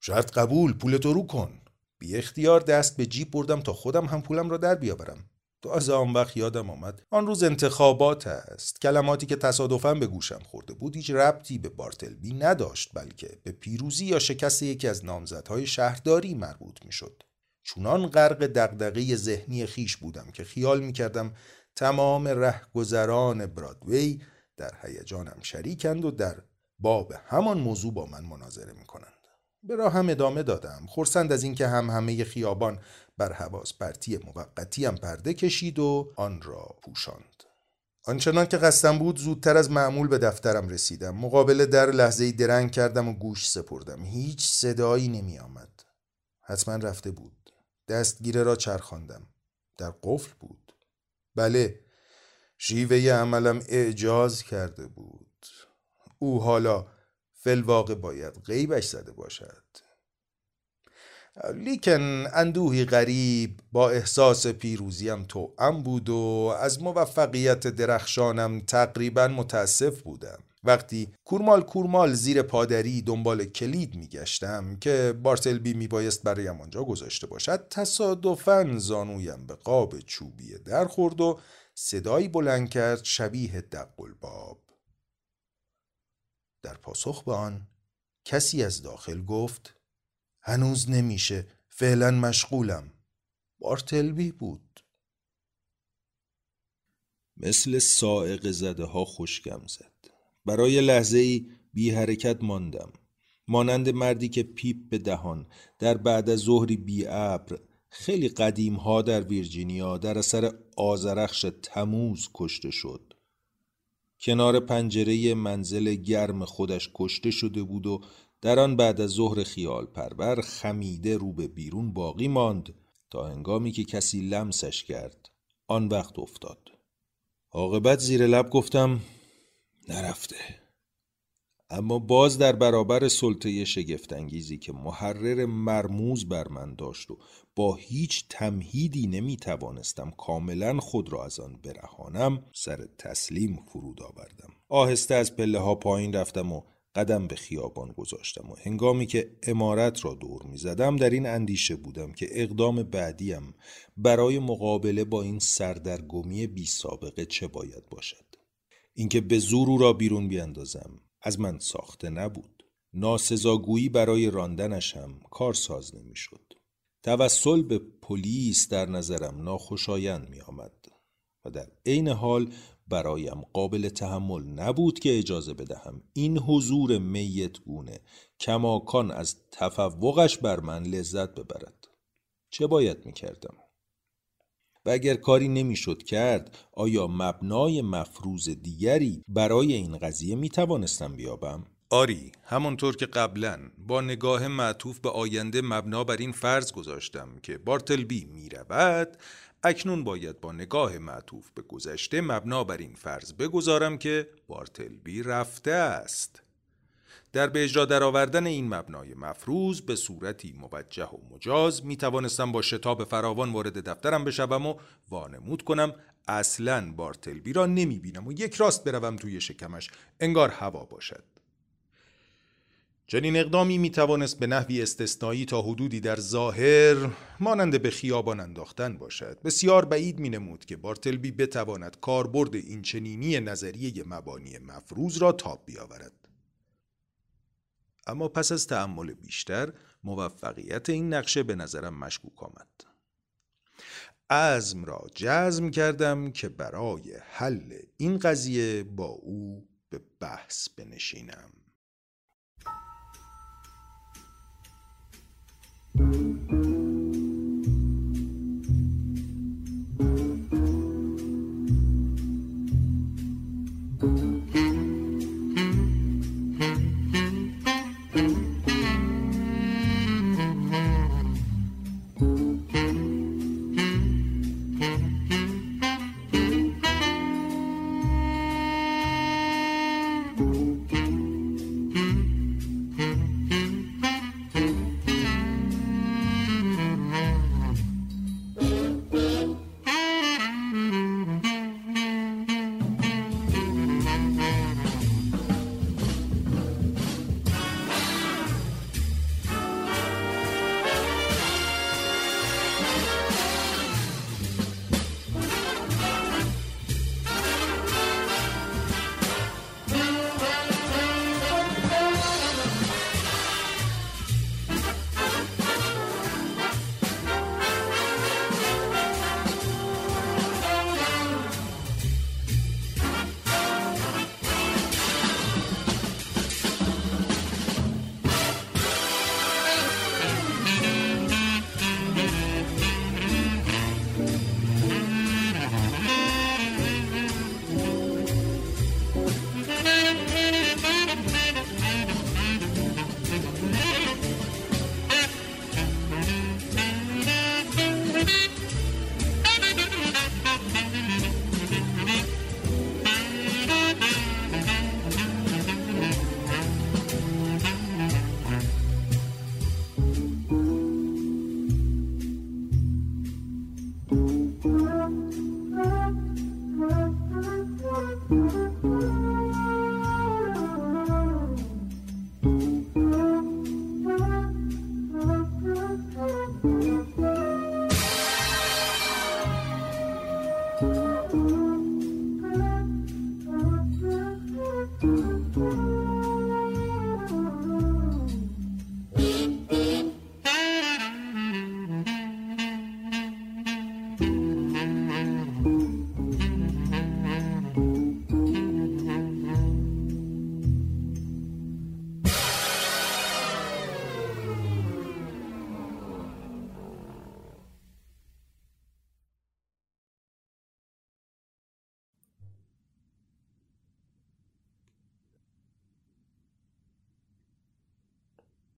شرط قبول پولتو رو کن بی اختیار دست به جیب بردم تا خودم هم پولم را در بیاورم. تازه آن وقت یادم آمد. آن روز انتخابات است. کلماتی که تصادفا به گوشم خورده بود هیچ ربطی به بارتلبی نداشت بلکه به پیروزی یا شکست یکی از نامزدهای شهرداری مربوط می‌شد. چونان غرق دغدغه ذهنی خیش بودم که خیال می‌کردم تمام رهگذران برادوی در هیجانم شریکند و در باب همان موضوع با من مناظره می‌کنند. به راهم ادامه دادم. خورسند از اینکه هم همه خیابان بر حواس پرتی موقتی هم پرده کشید و آن را پوشاند. آنچنان که قصدم بود زودتر از معمول به دفترم رسیدم. مقابل در لحظه درنگ کردم و گوش سپردم. هیچ صدایی نمی آمد. حتما رفته بود. دستگیره را چرخاندم. در قفل بود. بله شیوه عملم اعجاز کرده بود. او حالا فلواقع باید غیبش زده باشد. لیکن اندوهی غریب با احساس پیروزیم ام بود و از موفقیت درخشانم تقریبا متاسف بودم. وقتی کورمال کورمال زیر پادری دنبال کلید میگشتم که بارتلبی میبایست برایم آنجا گذاشته باشد تصادفا زانویم به قاب چوبی در خورد و صدایی بلند کرد شبیه دقلباب در پاسخ به آن کسی از داخل گفت هنوز نمیشه فعلا مشغولم. بارتلبی بود. مثل سائق زده ها خوشگم زد. برای لحظه ای بی حرکت ماندم. مانند مردی که پیپ به دهان در بعد از ظهری بی ابر خیلی قدیم ها در ویرجینیا در اثر آزرخش تموز کشته شد. کنار پنجره منزل گرم خودش کشته شده بود و در آن بعد از ظهر خیال پرور خمیده رو به بیرون باقی ماند تا هنگامی که کسی لمسش کرد. آن وقت افتاد. عاقبت زیر لب گفتم. نرفته. اما باز در برابر سلطه شگفتانگیزی که محرر مرموز بر من داشت و با هیچ تمهیدی نمی توانستم کاملا خود را از آن برهانم سر تسلیم فرود آوردم. آهسته از پله ها پایین رفتم و قدم به خیابان گذاشتم و هنگامی که امارت را دور می زدم در این اندیشه بودم که اقدام بعدیم برای مقابله با این سردرگمی بی سابقه چه باید باشد. اینکه به زور او را بیرون بیاندازم از من ساخته نبود. ناسزاگویی برای راندنش هم کارساز نمی‌شد. توسل به پلیس در نظرم ناخوشایند می آمد و در عین حال برایم قابل تحمل نبود که اجازه بدهم این حضور میت گونه کماکان از تفوقش بر من لذت ببرد. چه باید می کردم؟ و اگر کاری نمی‌شد کرد آیا مبنای مفروض دیگری برای این قضیه می توانستم بیابم؟ آری همانطور که قبلا با نگاه معطوف به آینده مبنا بر این فرض گذاشتم که بارتلبی می رود اکنون باید با نگاه معطوف به گذشته مبنا بر این فرض بگذارم که بارتلبی رفته است در به اجرا درآوردن این مبنای مفروض به صورتی موجه و مجاز می توانستم با شتاب فراوان وارد دفترم بشوم و وانمود کنم. اصلا بارتلبی را نمی بینم و یک راست بروم توی شکمش. انگار هوا باشد. چنین اقدامی می توانست به نحوی استثنایی تا حدودی در ظاهر مانند به خیابان انداختن باشد. بسیار بعید می نمود که بارتلبی بتواند کاربرد این چنینی نظریه مبانی مفروض را تاب بیاورد. اما پس از تعمل بیشتر موفقیت این نقشه به نظرم مشکوک آمد عزم را جزم کردم که برای حل این قضیه با او به بحث بنشینم Thank you.